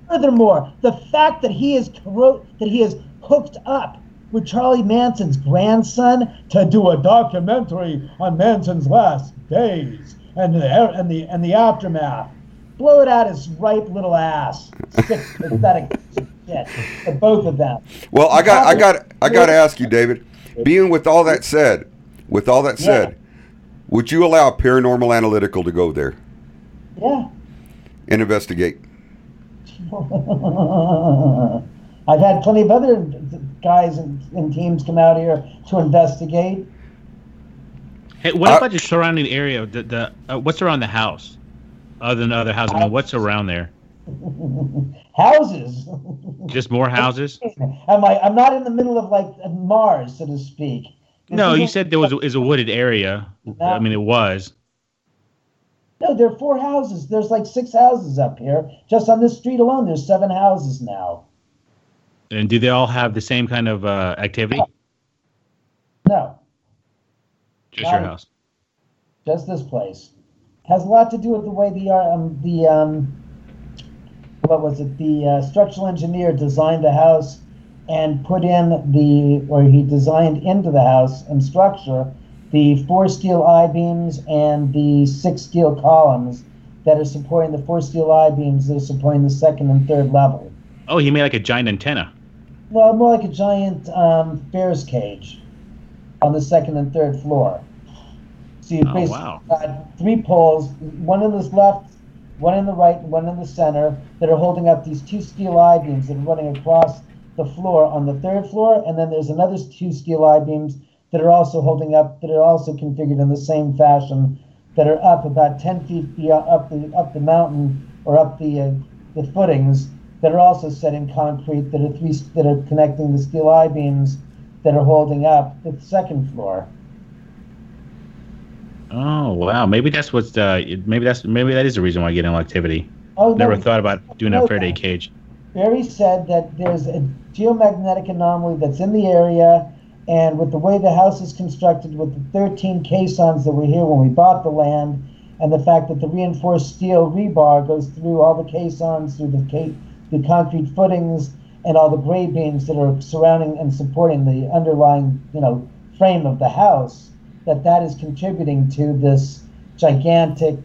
Furthermore, the fact that he is that he is hooked up with Charlie Manson's grandson to do a documentary on Manson's last days and the and the and the aftermath. Blow it out his ripe little ass. Sick, pathetic piece of shit. For both of them. Well, I got, I got, I got to ask you, David. Being with all that said, with all that said, would you allow Paranormal Analytical to go there Yeah. and investigate? I've had plenty of other guys and, and teams come out here to investigate. Hey, what Uh, about the surrounding area? The, the uh, what's around the house, other than other houses? I mean, what's around there? Houses. Just more houses? I'm I? I'm not in the middle of like Mars, so to speak. This No, you said there was is a wooded area. I mean, it was. No, there are four houses. There's like six houses up here. Just on this street alone, there's seven houses now. And do they all have the same kind of uh, activity? No, Just your house. just this place. Has a lot to do with the way the uh, um, the um, what was it? The uh, structural engineer designed the house and put in the, or he designed into the house and structure the four steel I beams and the six steel columns that are supporting the four steel I beams that are supporting the second and third level. Oh, he made like a giant antenna. Well, more like a giant um, Ferris cage on the second and third floor. So you Oh, basically wow. got three poles, one in this left, one in the right, and one in the center, that are holding up these two steel I beams that are running across the floor on the third floor, and then there's another two steel I beams that are also holding up, that are also configured in the same fashion, that are up about 10 feet up the up the mountain or up the uh, the footings that are also set in concrete that are three that are connecting the steel I beams that are holding up the second floor. Oh wow, maybe that's what's uh, maybe that's maybe that is the reason why I get no activity. Oh, no, Never thought about doing a no, Faraday cage. Barry said that there's a geomagnetic anomaly that's in the area, and with the way the house is constructed, with the 13 caissons that were here when we bought the land, and the fact that the reinforced steel rebar goes through all the caissons, through the ca- the concrete footings, and all the gray beams that are surrounding and supporting the underlying, you know, frame of the house, that that is contributing to this gigantic,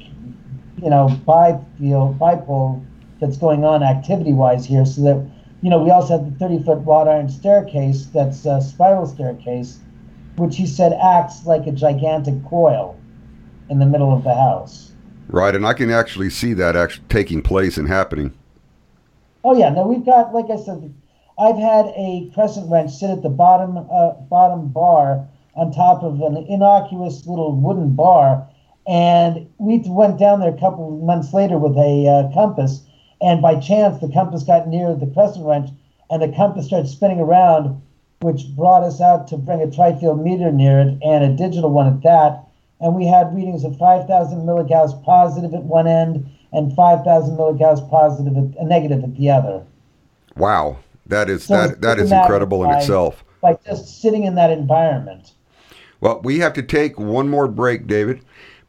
you know, bifield, bipole that's going on activity-wise here. So that, you know, we also have the 30-foot wrought iron staircase that's a spiral staircase, which he said acts like a gigantic coil in the middle of the house. Right, and I can actually see that actually taking place and happening. Oh yeah, no, we've got like I said, I've had a crescent wrench sit at the bottom uh, bottom bar on top of an innocuous little wooden bar, and we went down there a couple of months later with a uh, compass, and by chance the compass got near the crescent wrench, and the compass started spinning around, which brought us out to bring a trifield meter near it and a digital one at that, and we had readings of 5,000 milligauss positive at one end and 5,000 milligauss positive, at, uh, negative at the other. Wow, that is So that that is incredible in itself. By just sitting in that environment. Well, we have to take one more break, David.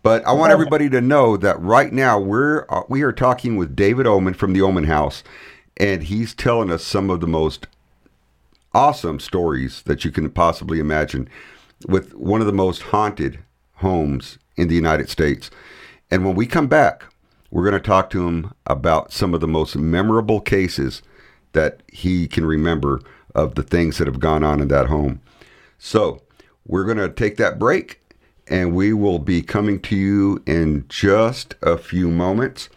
But I want everybody to know that right now we're uh, we are talking with David Oman from the Oman House, and he's telling us some of the most awesome stories that you can possibly imagine, with one of the most haunted homes in the United States. And when we come back, we're going to talk to him about some of the most memorable cases that he can remember of the things that have gone on in that home. So, we're going to take that break and we will be coming to you in just a few moments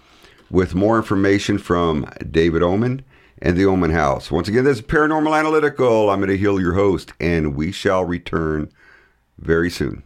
with more information from David Oman and the Oman House. Once again, this is Paranormal Analytical. I'm Eddie Hill your host, and we shall return very soon.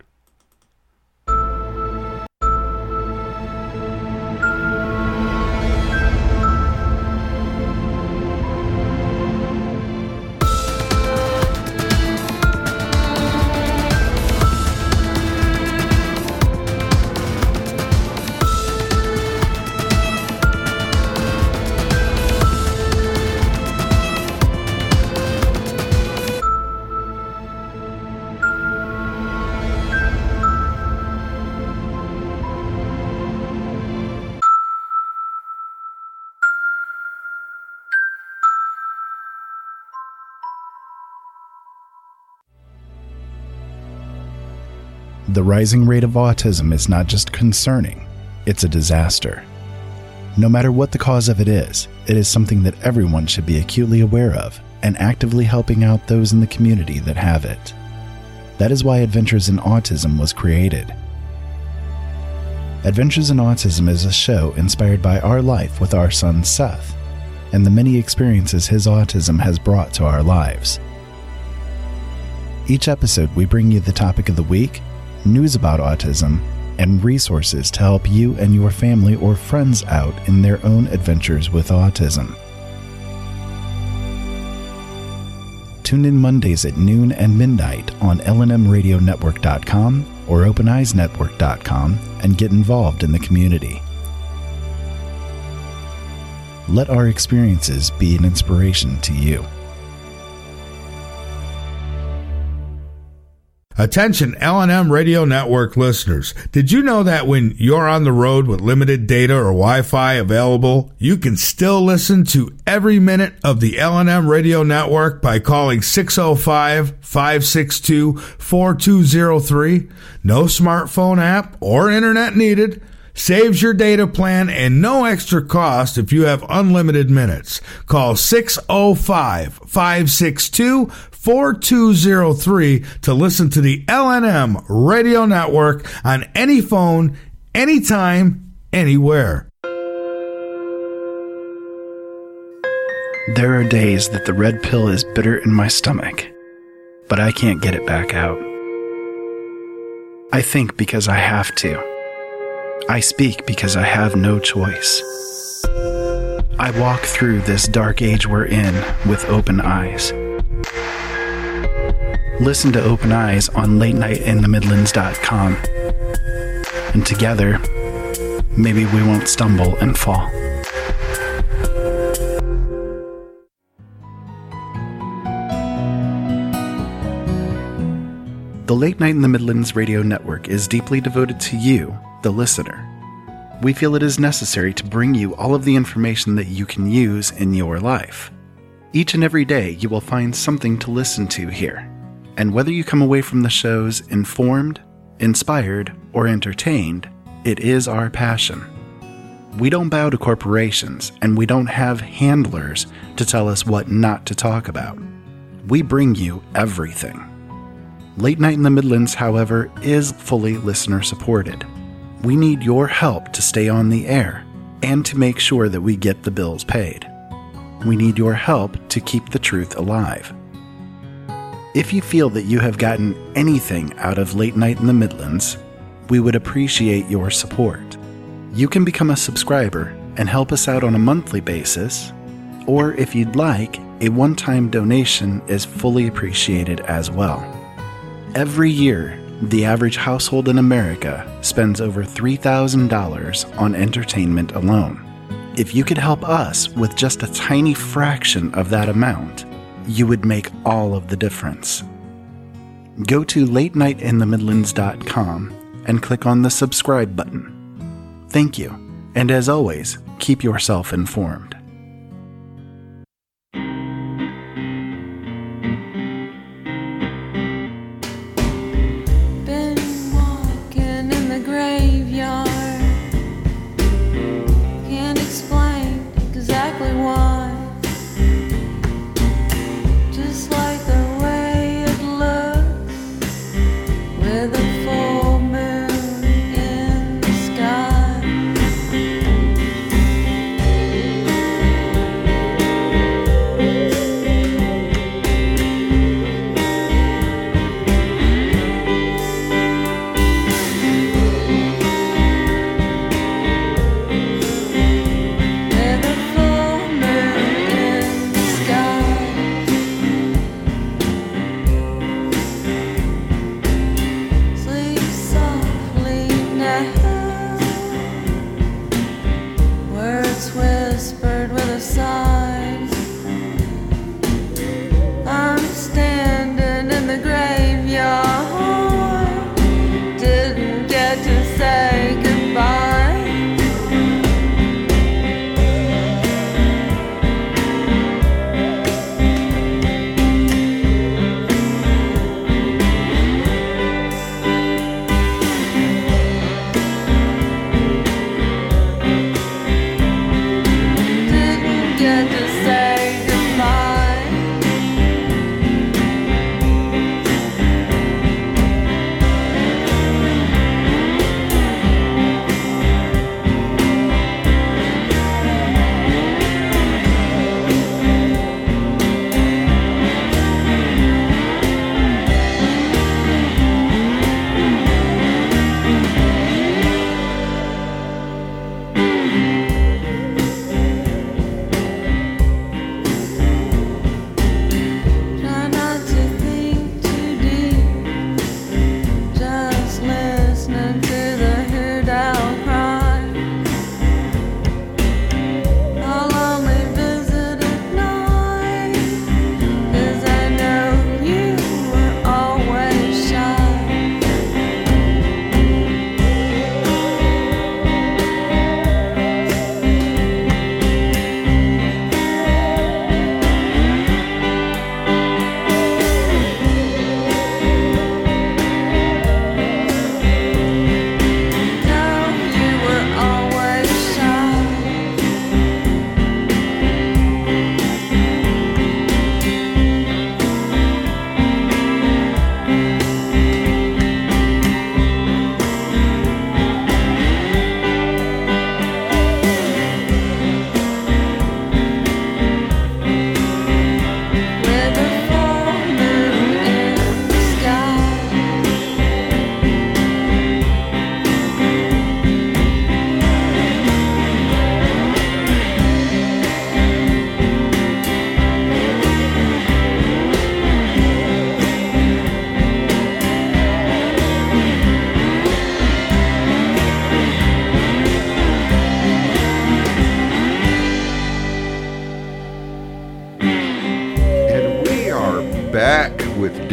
The rising rate of autism is not just concerning, it's a disaster. No matter what the cause of it is, it is something that everyone should be acutely aware of and actively helping out those in the community that have it. That is why Adventures in Autism was created. Adventures in Autism is a show inspired by our life with our son Seth and the many experiences his autism has brought to our lives. Each episode, we bring you the topic of the week, news about autism, and resources to help you and your family or friends out in their own adventures with autism. Tune in Mondays at noon and midnight on lnmradionetwork.com or openeyesnetwork.com and get involved in the community. Let our experiences be an inspiration to you. Attention L&M Radio Network listeners. Did you know that when you're on the road with limited data or Wi-Fi available, you can still listen to every minute of the L&M Radio Network by calling 605-562-4203? No smartphone app or internet needed. Saves your data plan and no extra cost if you have unlimited minutes. Call 605 562 4203 to listen to the LNM radio network on any phone, anytime, anywhere. There are days that the red pill is bitter in my stomach, but I can't get it back out. I think because I have to. I speak because I have no choice. I walk through this dark age we're in with open eyes. Listen to Open Eyes on latenightinthemidlands.com. And together, maybe we won't stumble and fall. The Late Night in the Midlands radio network is deeply devoted to you, the listener. We feel it is necessary to bring you all of the information that you can use in your life. Each and every day, you will find something to listen to here. And whether you come away from the shows informed, inspired, or entertained, it is our passion. We don't bow to corporations, and we don't have handlers to tell us what not to talk about. We bring you everything. Late Night in the Midlands, however, is fully listener supported. We need your help to stay on the air and to make sure that we get the bills paid. We need your help to keep the truth alive. If you feel that you have gotten anything out of Late Night in the Midlands, we would appreciate your support. You can become a subscriber and help us out on a monthly basis, or if you'd like, a one time donation is fully appreciated as well. Every year, the average household in America spends over $3,000 on entertainment alone. If you could help us with just a tiny fraction of that amount, you would make all of the difference. Go to latenightinthemidlands.com and click on the subscribe button. Thank you, and as always, keep yourself informed.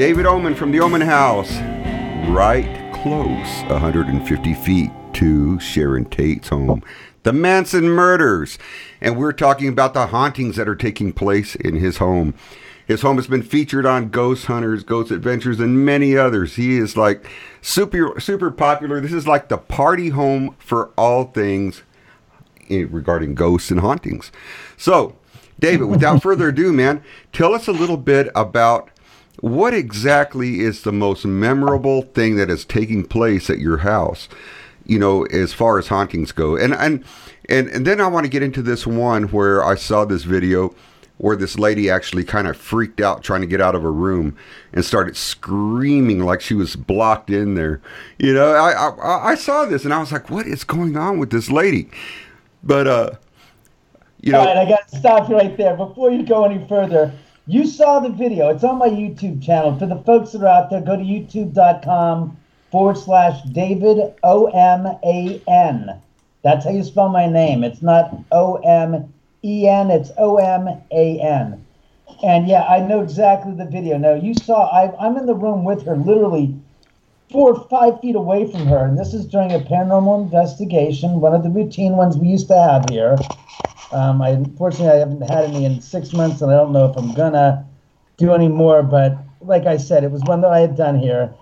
David Oman from the Oman House, right close, 150 feet to Sharon Tate's home, the Manson murders. And we're talking about the hauntings that are taking place in his home. His home has been featured on Ghost Hunters, Ghost Adventures, and many others. He is like super super popular. This is like the party home for all things eh, regarding ghosts and hauntings. So, David, without further ado, man, tell us a little bit about what exactly is the most memorable thing that is taking place at your house. You know, as far as hauntings go, and and and and then I want to get into this one where I saw this video where this lady actually kind of freaked out trying to get out of her room and started screaming like she was blocked in there. You know, I I, I saw this and I was like, what is going on with this lady? But uh, you know, All right, I got to stop you right there. Before you go any further, you saw the video. It's on my YouTube channel. For the folks that are out there, go to youtube.com forward slash David O M A N. That's how you spell my name. It's not O M E N, it's O M A N. And yeah, I know exactly the video. Now, you saw, I, I'm in the room with her, literally four or five feet away from her. And this is during a paranormal investigation, one of the routine ones we used to have here. Um, I unfortunately I haven't had any in six months, and I don't know if I'm gonna do any more. But like I said, it was one that I had done here,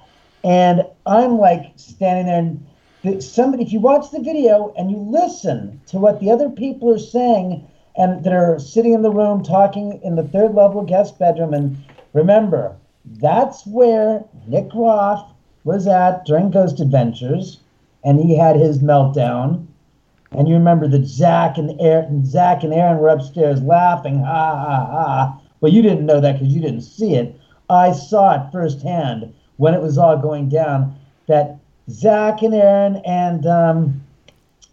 and I'm like standing there, and somebody, if you watch the video and you listen to what the other people are saying, and that are sitting in the room talking in the third level guest bedroom, and remember, that's where Nick Groff was at during Ghost Adventures, and he had his meltdown. And you remember that Zak and Aaron, Zak and Aaron were upstairs laughing, ha ha ha. Well, you didn't know that because you didn't see it. I saw it firsthand when it was all going down. That Zak and Aaron and um,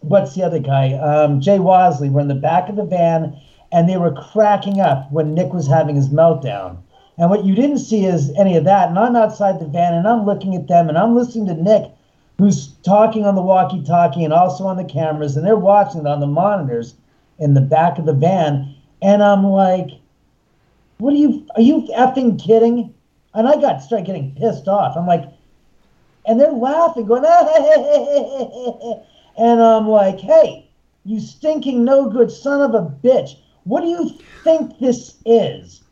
what's the other guy? Um, Jay Wasley were in the back of the van, and they were cracking up when Nick was having his meltdown. And what you didn't see is any of that. And I'm outside the van, and I'm looking at them, and I'm listening to Nick who's talking on the walkie talkie and also on the cameras, and they're watching it on the monitors in the back of the van. And I'm like, what are you, are you effing kidding? And I got started getting pissed off. I'm like, and they're laughing, going, and I'm like, hey, you stinking no good son of a bitch. What do you think this is?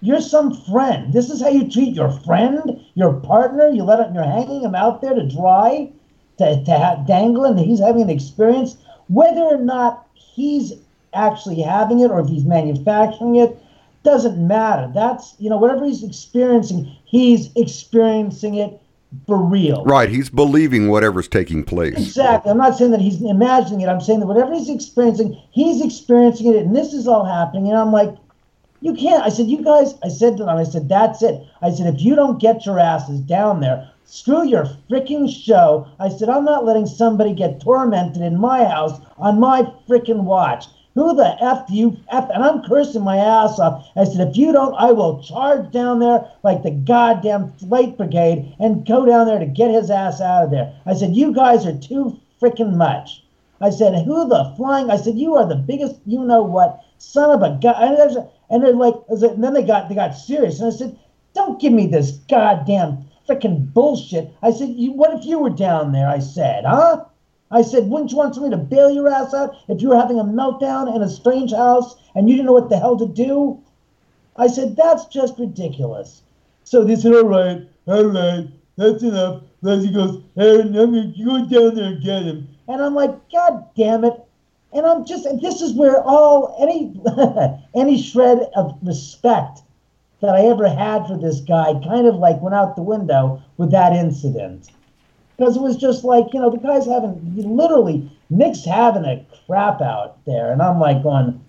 You're some friend. This is how you treat your friend, your partner. You let him, you're hanging him out there to dry, to, to ha- dangling. He's having an experience. Whether or not he's actually having it or if he's manufacturing it doesn't matter. That's, you know, whatever he's experiencing, he's experiencing it for real. right? He's believing whatever's taking place. Exactly. I'm not saying that he's imagining it. I'm saying that whatever he's experiencing, he's experiencing it, and this is all happening. And I'm like, you can't. I said, you guys. I said to them, I said, that's it. I said, if you don't get your asses down there, screw your freaking show. I said, I'm not letting somebody get tormented in my house on my freaking watch. Who the F do you F? And I'm cursing my ass off. I said, if you don't, I will charge down there like the goddamn flight brigade and go down there to get his ass out of there. I said, you guys are too freaking much. I said, who the flying? I said, you are the biggest, you know what, son of a god. And, they're like, and then they got they got serious. And I said, don't give me this goddamn freaking bullshit. I said, you, what if you were down there? I said, huh? I said, wouldn't you want somebody to bail your ass out if you were having a meltdown in a strange house and you didn't know what the hell to do? I said, that's just ridiculous. So they said, all right, all right, that's enough. Leslie goes, Aaron, I'm gonna go down there and get him. And I'm like, God damn it. And I'm just, and this is where all, any, any shred of respect that I ever had for this guy kind of like went out the window with that incident. Because it was just like, you know, the guy's having, literally, Nick's having a crap out there. And I'm like going,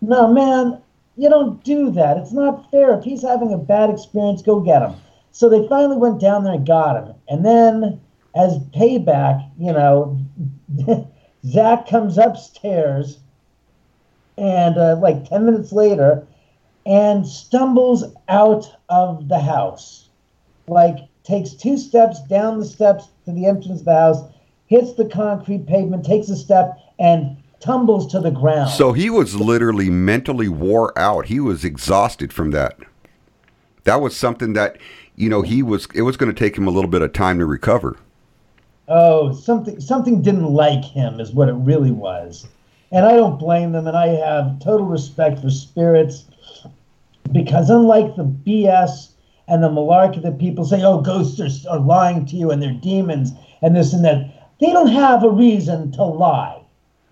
no, man, you don't do that. It's not fair. If he's having a bad experience, go get him. So they finally went down there and got him. And then, as payback, you know, Zak comes upstairs and, uh, like 10 minutes later, and stumbles out of the house. Like, takes two steps down the steps to the entrance of the house, hits the concrete pavement, takes a step, and tumbles to the ground. So he was literally mentally wore out. He was exhausted from that. that was something that you know he was. It was going to take him a little bit of time to recover. Oh, something something didn't like him is what it really was. And I don't blame them and I have total respect for spirits because unlike the BS and the malarkey that people say, oh, ghosts are, are lying to you and they're demons and this and that, they don't have a reason to lie.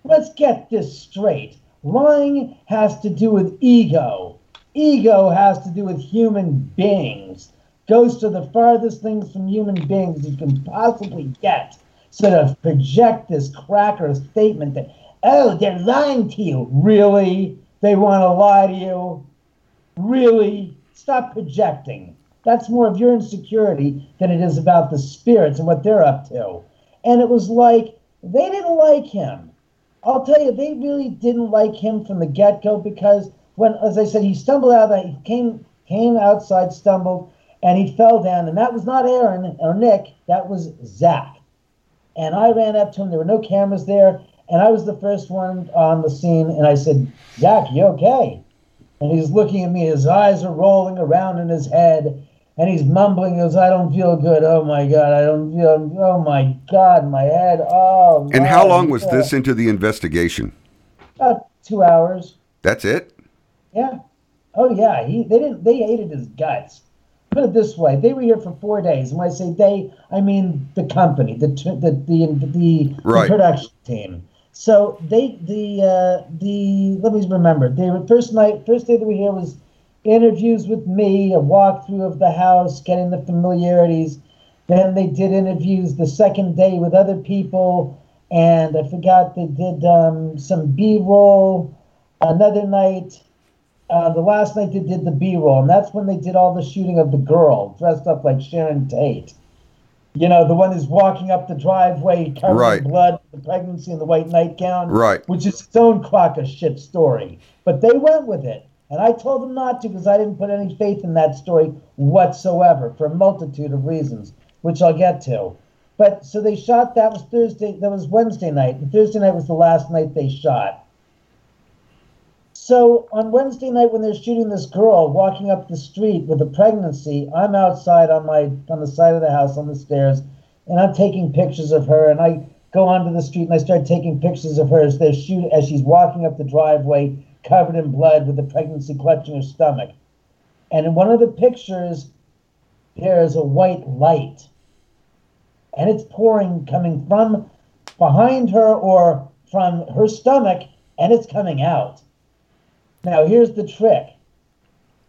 Let's get this straight. Lying has to do with ego. Ego has to do with human beings. Ghosts to the farthest things from human beings you can possibly get. So to project this cracker statement that, oh, they're lying to you. Really? They want to lie to you? Really? Stop projecting. That's more of your insecurity than it is about the spirits and what they're up to. And it was like, they didn't like him. I'll tell you, they really didn't like him from the get go because when, as I said, he stumbled out, he came came outside, stumbled, and he fell down. And that was not Aaron or Nick, that was Zak. And I ran up to him. There were no cameras there, and I was the first one on the scene. And I said, Zak, you okay? And he's looking at me. His eyes are rolling around in his head, and he's mumbling. He goes, "I don't feel good. Oh my god, I don't feel. Oh my god, my head. Oh." And how long was God." this into the investigation? About two hours. That's it. Yeah. Oh yeah. He they didn't they hated his guts. Put it this way: they were here for four days, and when I say they, I mean the company, the the the the, Right. the production team. So they the uh, the let me remember. They were first night first day that we were here was interviews with me, a walkthrough of the house, getting the familiarities. Then they did interviews the second day with other people, and I forgot they did um, some B-roll. Another night, uh, the last night they did the B-roll, and that's when they did all the shooting of the girl dressed up like Sharon Tate. You know, the one who's walking up the driveway covered Right. in blood, the pregnancy and the white nightgown, Right. which is its own crock of shit story. But they went with it, and I told them not to because I didn't put any faith in that story whatsoever for a multitude of reasons, which I'll get to. But so they shot. That was Thursday. That was Wednesday night. And Thursday night was the last night they shot. So on Wednesday night, when they're shooting this girl walking up the street with a pregnancy, I'm outside on my on the side of the house on the stairs, and I'm taking pictures of her. And I go onto the street and I start taking pictures of her as they're shoot as she's walking up the driveway, covered in blood, with the pregnancy clutching her stomach. And in one of the pictures, there is a white light, and it's pouring coming from behind her or from her stomach, and it's coming out. Now, here's the trick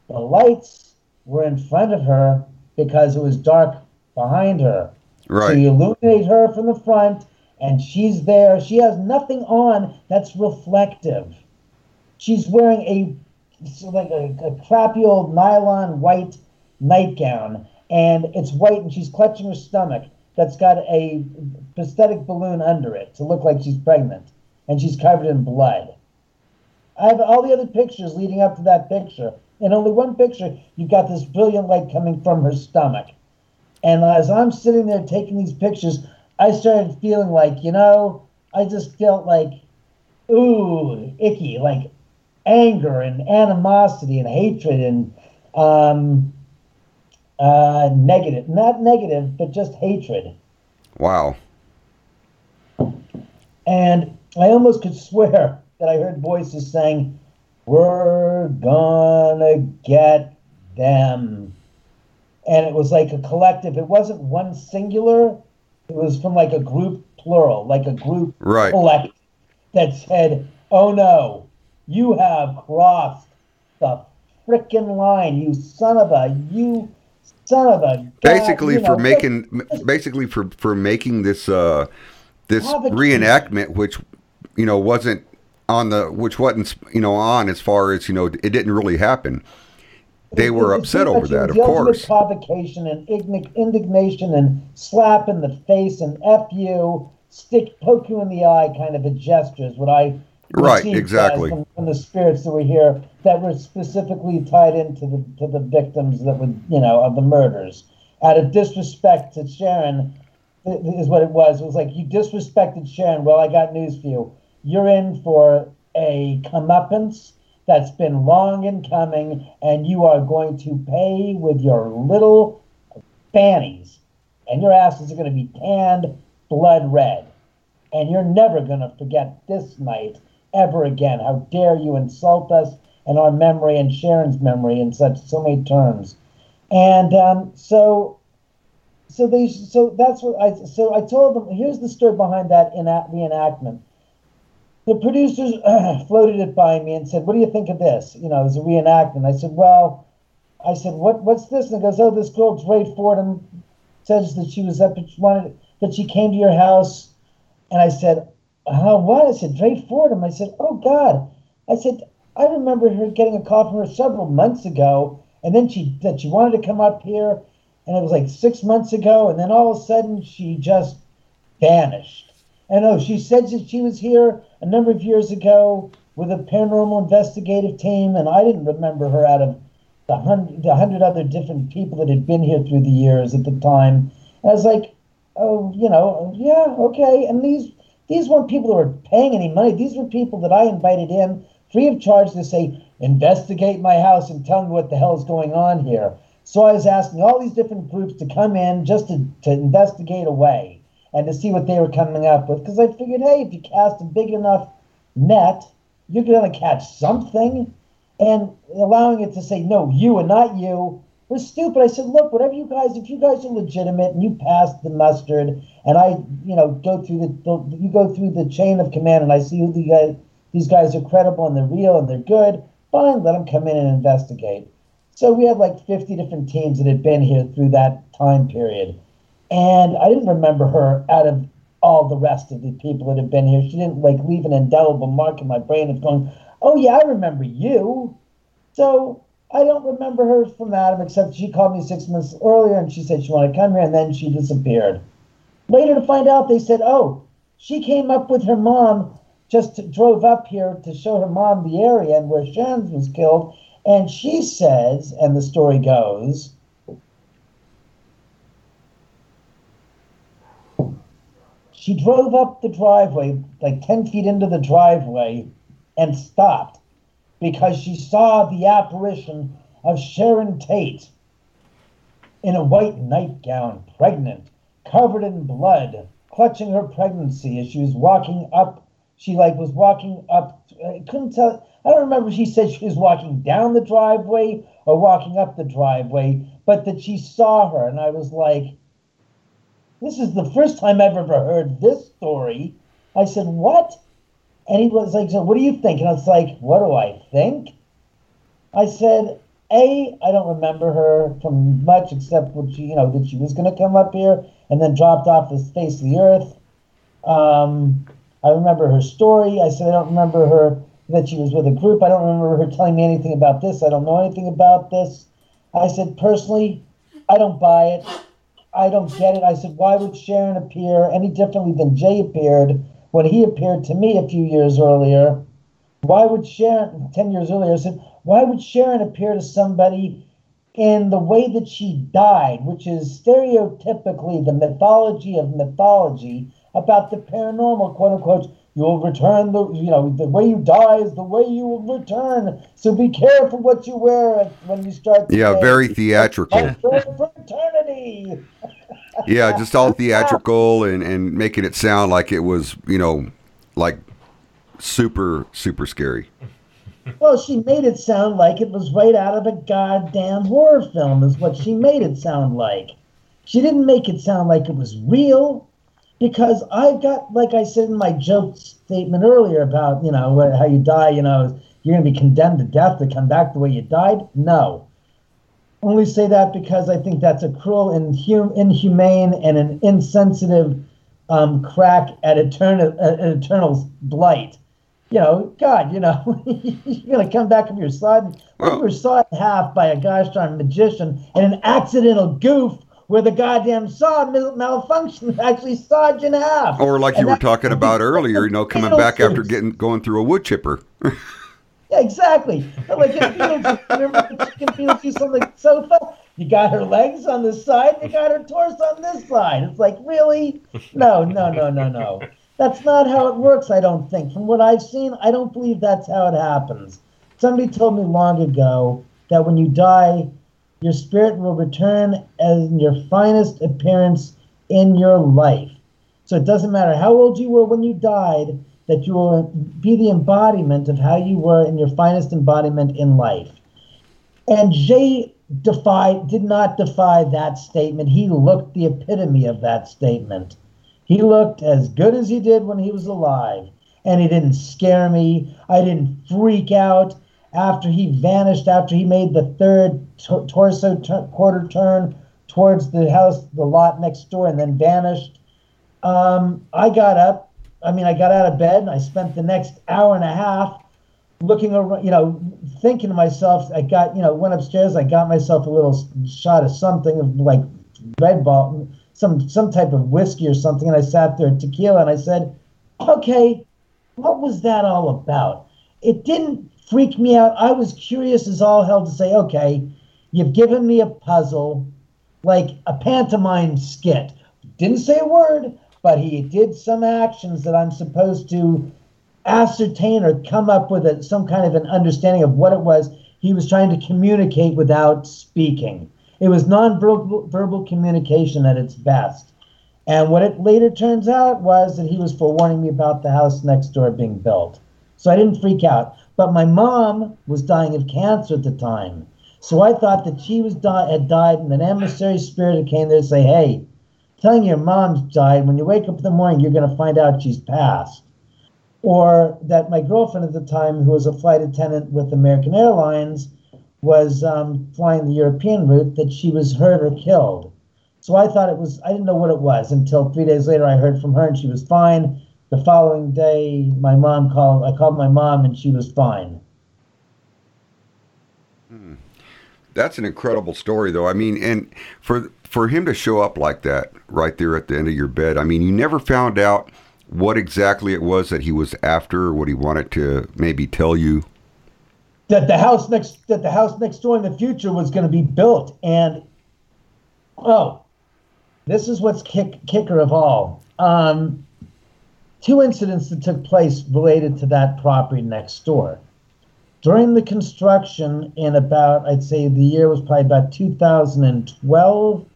the lights were in front of her because it was dark behind her. Right. So you illuminate her from the front, and she's there. She has nothing on that's reflective. She's wearing a like a, a crappy old nylon white nightgown, and it's white, and she's clutching her stomach that's got a prosthetic balloon under it to look like she's pregnant, and she's covered in blood. I have all the other pictures leading up to that picture. In only one picture, you've got this brilliant light coming from her stomach. And as I'm sitting there taking these pictures, I started feeling like, you know, I just felt like, ooh, icky, like anger and animosity and hatred and um, uh, negative, not negative, but just hatred. Wow. And I almost could swear that I heard voices saying, We're gonna get them. And it was like a collective, it wasn't one singular, it was from like a group plural, like a group Right. collective that said, Oh no, you have crossed the frickin' line, you son of a, you son of a. God," Basically, you for know, making, basically for for making this uh, this reenactment, which you know wasn't on the, which wasn't you know on as far as you know, it didn't really happen. They were upset over that, of course. Provocation and indignation and slap in the face and f you, stick poke you in the eye kind of a gesture is what I Right, exactly. from, from the spirits that were here that were specifically tied into the to the victims that were you know of the murders. Out of disrespect to Sharon, is what it was. It was like you disrespected Sharon. Well, I got news for you. You're in for a comeuppance, that's been long in coming, and you are going to pay with your little fannies, and your asses are going to be tanned blood red. And you're never going to forget this night ever again. How dare you insult us and our memory and Sharon's memory in such so many terms. And um, so so they so that's what I so I told them here's the story behind that in reenactment. The producers floated it by me and said, "What do you think of this?" You know, it was a reenactment. I said, "Well," I said, "What what's this?" And it goes, "Oh, this girl Dre Fordham says that she was up she wanted that she came to your house." And I said, "How what?" I said, "Dre Fordham." I said, "Oh God," I said, "I remember her getting a call from her several months ago, and then she that she wanted to come up here." and it was like six months ago, and then all of a sudden she just vanished. And oh, she said that she was here a number of years ago with a paranormal investigative team, and I didn't remember her out of the hundred, the hundred other different people that had been here through the years at the time. And I was like, oh, you know, yeah, okay. And these these weren't people that were paying any money. These were people that I invited in free of charge to say, investigate my house and tell me what the hell is going on here. So I was asking all these different groups to come in just to, to investigate away and to see what they were coming up with. Because I figured, hey, if you cast a big enough net, you're going to catch something. And allowing it to say, no, you and not you was stupid. I said, look, whatever you guys, if you guys are legitimate and you pass the mustard, and I, you know, go through the, the you go through the chain of command, and I see who the guys, these guys are credible and they're real and they're good. Fine, let them come in and investigate. So we had like 50 different teams that had been here through that time period. And I didn't remember her out of all the rest of the people that had been here. She didn't like leave an indelible mark in my brain of going, oh, yeah, I remember you. So I don't remember her from Adam, except she called me six months earlier and she said she wanted to come here and then she disappeared. Later to find out, they said, oh, she came up with her mom, just drove up here to show her mom the area and where Sharon was killed and she says, and the story goes, she drove up the driveway, like 10 feet into the driveway, and stopped because she saw the apparition of Sharon Tate in a white nightgown, pregnant, covered in blood, clutching her pregnancy as she was walking up. She like was walking up. I couldn't tell. I don't remember if she said she was walking down the driveway or walking up the driveway, but that she saw her. And I was like, this is the first time I've ever heard this story. I said, what? And he was like, so what do you think? And I was like, what do I think? I said, A, I don't remember her from much except what she, you know, that she was going to come up here and then dropped off the face of the earth. Um, I remember her story. I said, I don't remember her that she was with a group. I don't remember her telling me anything about this. I don't know anything about this. I said, personally, I don't buy it. I don't get it. I said, why would Sharon appear any differently than Jay appeared when he appeared to me a few years earlier? Why would Sharon, 10 years earlier, I said, why would Sharon appear to somebody in the way that she died, which is stereotypically the mythology of mythology about the paranormal, quote unquote, You'll return the, you know, the way you die is the way you will return. So be careful what you wear when you start. Yeah, very theatrical. For eternity. Yeah, just all theatrical and, and making it sound like it was, you know, like super, super scary. Well, she made it sound like it was right out of a goddamn horror film, is what she made it sound like. She didn't make it sound like it was real, because I've got, like I said in my joke statement earlier about, you know, how you die, you know, you're going to be condemned to death to come back the way you died. No. Only say that because I think that's a cruel, inhum- inhumane, and an insensitive um, crack at eternal, at eternal blight you know, God, you know, you're gonna come back from your side. We Well- were sawed in half by a gosh darn magician and an accidental goof where the goddamn saw mal- malfunctioned, actually sawed you in half. Or like you And were talking about earlier, you know, coming back after getting going through a wood chipper. Yeah, exactly. But like in Beetlejuice, remember the chicken Beetlejuice on the sofa? You got her legs on this side, you got her torso on this side. It's like, really? No, no, no, no, no. That's not how it works, I don't think. From what I've seen, I don't believe that's how it happens. somebody told me long ago that when you die, your spirit will return as your finest appearance in your life. So it doesn't matter how old you were when you died, that you will be the embodiment of how you were in your finest embodiment in life. And Jay defied, did not defy that statement. He looked the epitome of that statement. He looked as good as he did when he was alive. And he didn't scare me. I didn't freak out after he vanished, after he made the third to- torso tu- quarter turn towards the house, the lot next door, and then vanished. Um, I got up. I mean, I got out of bed and I spent the next hour and a half looking around, you know, thinking to myself, I got, you know, went upstairs, I got myself a little shot of something of like Red Ball, some some type of whiskey or something, and I sat there at tequila, and I said, okay, what was that all about? It didn't freak me out. I was curious as all hell to say, okay, you've given me a puzzle, like a pantomime skit. Didn't say a word, but he did some actions that I'm supposed to ascertain or come up with a, some kind of an understanding of what it was he was trying to communicate without speaking. It was non-verbal communication at its best. And what it later turns out was that he was forewarning me about the house next door being built. So I didn't freak out. But my mom was dying of cancer at the time. So I thought that she was di- had died, and an emissary spirit came there to say, hey, telling your mom's died, when you wake up in the morning, you're going to find out she's passed or that my girlfriend at the time, who was a flight attendant with American Airlines, was um, flying the European route, that she was hurt or killed. So I thought it was, I didn't know what it was until three days later I heard from her and she was fine. The following day, my mom called, I called my mom and she was fine. That's an incredible story, though. I mean, and for for him to show up like that right there at the end of your bed, I mean, you never found out what exactly it was that he was after, or what he wanted to maybe tell you. That the house next, that the house next door in the future was going to be built, and oh, this is what's kick, kicker of all. Um, two incidents that took place related to that property next door. During the construction, in about, I'd say the year was probably about 2012,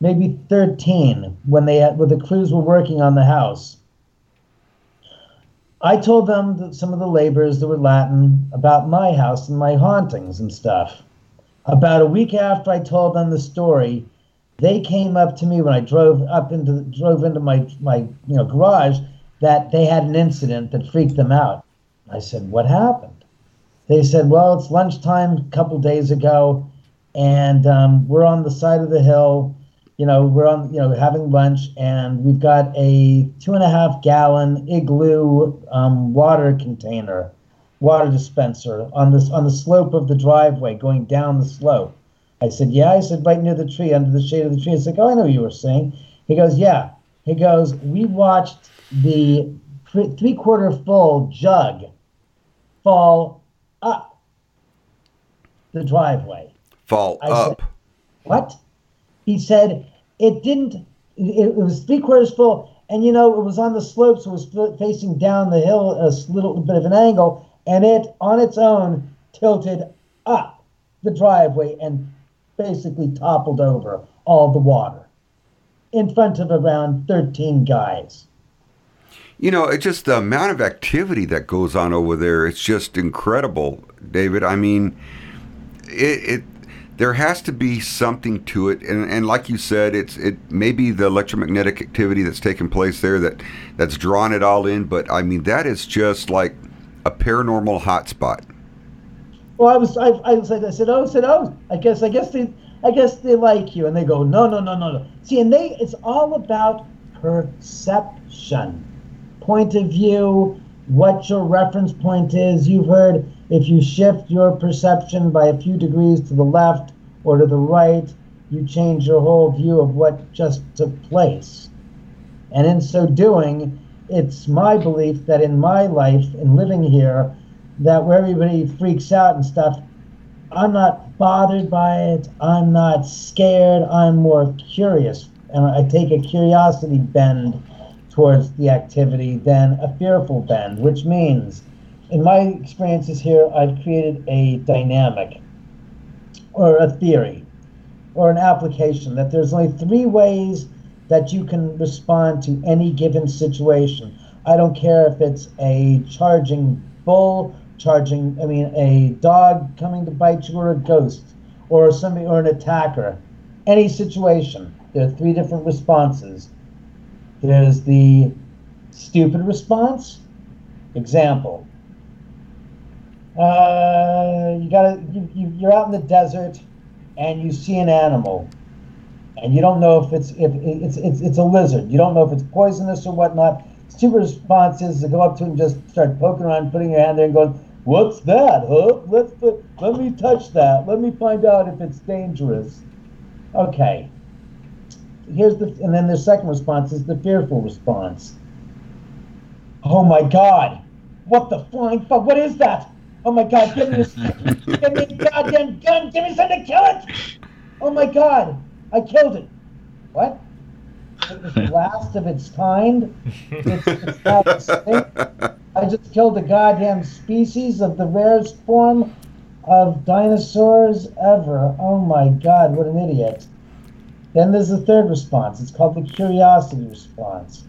maybe 13, when they had, when the crews were working on the house. I told them that some of the laborers that were Latin about my house and my hauntings and stuff. About a week after I told them the story, they came up to me when I drove up into drove into my my you know garage that they had an incident that freaked them out. I said, "What happened?" They said, "Well, it's lunchtime a couple days ago, and um, we're on the side of the hill. You know, we're on you know we're having lunch, and we've got a two and a half gallon igloo um, water container, water dispenser on this on the slope of the driveway going down the slope." I said, Yeah. I said, Right near the tree, under the shade of the tree. He's like, Oh, I know what you were saying. He goes, Yeah. He goes, We watched the three quarter full jug fall up the driveway. Fall I up. said, What? He said, It didn't, it, it was three quarters full. And you know, it was on the slope, so it was facing down the hill a little bit of an angle, and it on its own tilted up the driveway and basically toppled over all the water in front of around 13 guys. You know, it's just the amount of activity that goes on over there. It's just incredible, David. I mean, it, it there has to be something to it, and, and like you said, it's it maybe the electromagnetic activity that's taking place there that that's drawn it all in. But I mean, that is just like a paranormal hotspot. Well, I was, I, I said, I said, oh, I said, oh, I guess, I guess they, I guess they like you, and they go, no, no, no, no, no. See, and they, it's all about perception, point of view, what your reference point is. You've heard if you shift your perception by a few degrees to the left or to the right, you change your whole view of what just took place. And in so doing, it's my belief that in my life, in living here, that where everybody freaks out and stuff, I'm not bothered by it. I'm not scared. I'm more curious. And I take a curiosity bend towards the activity than a fearful bend, which means in my experiences here, I've created a dynamic or a theory or an application that there's only three ways that you can respond to any given situation. I don't care if it's a charging bull, charging, I mean, a dog coming to bite you, or a ghost, or somebody, or an attacker. Any situation, there are three different responses. There's the stupid response. Example. Uh, you gotta, you, you, you're out in the desert, and you see an animal, and you don't know if it's if it's it's it's a lizard. You don't know if it's poisonous or whatnot. Stupid response is to go up to it and just start poking around, putting your hand there, and going, "What's that? Huh? Let's put, let me touch that. Let me find out if it's dangerous." Okay. Here's the and then the second response is the fearful response. Oh my God! What the flying fuck? What is that? Oh my God! Give me this! give me a goddamn gun! Give me something to kill it! Oh my God! I killed it. What? It was the last of its kind. It's, it's. I just killed a goddamn species of the rarest form of dinosaurs ever. Oh my God! What an idiot! Then there's the third response. It's called the curiosity response.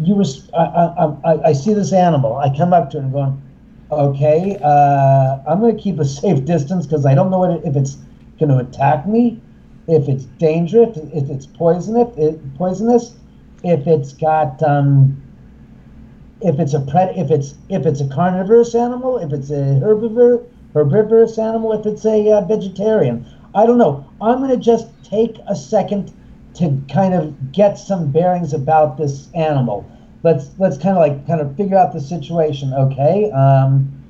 You, res- I, I, I, I see this animal. I come up to it and going, okay, uh, I'm going to keep a safe distance because I don't know what it, if it's going to attack me, if it's dangerous, if it's poisonous, it, poisonous, if it's got, um, if it's a pred, if it's if it's a carnivorous animal, if it's a herbivore, herbivorous animal, if it's a uh, vegetarian. I don't know. I'm going to just take a second to kind of get some bearings about this animal. Let's let's kind of like kind of figure out the situation. Okay. Um,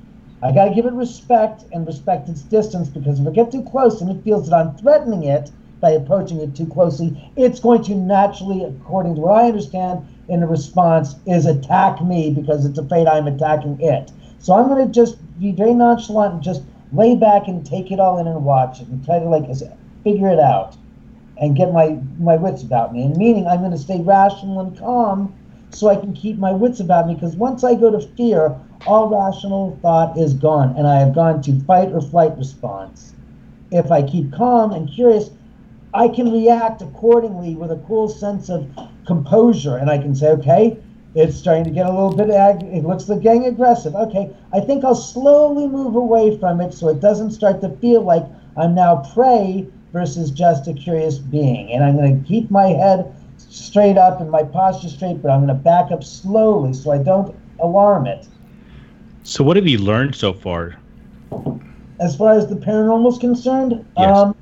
I got to give it respect and respect its distance because if I get too close and it feels that I'm threatening it by approaching it too closely, it's going to naturally, according to what I understand, in a response, is attack me because it's afraid I'm attacking it. So I'm going to just be very nonchalant and just lay back and take it all in and watch it and try to like figure it out and get my my wits about me. And meaning I'm going to stay rational and calm so I can keep my wits about me because once I go to fear, all rational thought is gone and I have gone to fight or flight response. If I keep calm and curious, I can react accordingly with a cool sense of composure and I can say, okay, it's starting to get a little bit, ag- it looks like getting aggressive. Okay, I think I'll slowly move away from it so it doesn't start to feel like I'm now prey versus just a curious being. And I'm going to keep my head straight up and my posture straight, but I'm going to back up slowly so I don't alarm it. So, what have you learned so far? As far as the paranormal is concerned, Yes. um,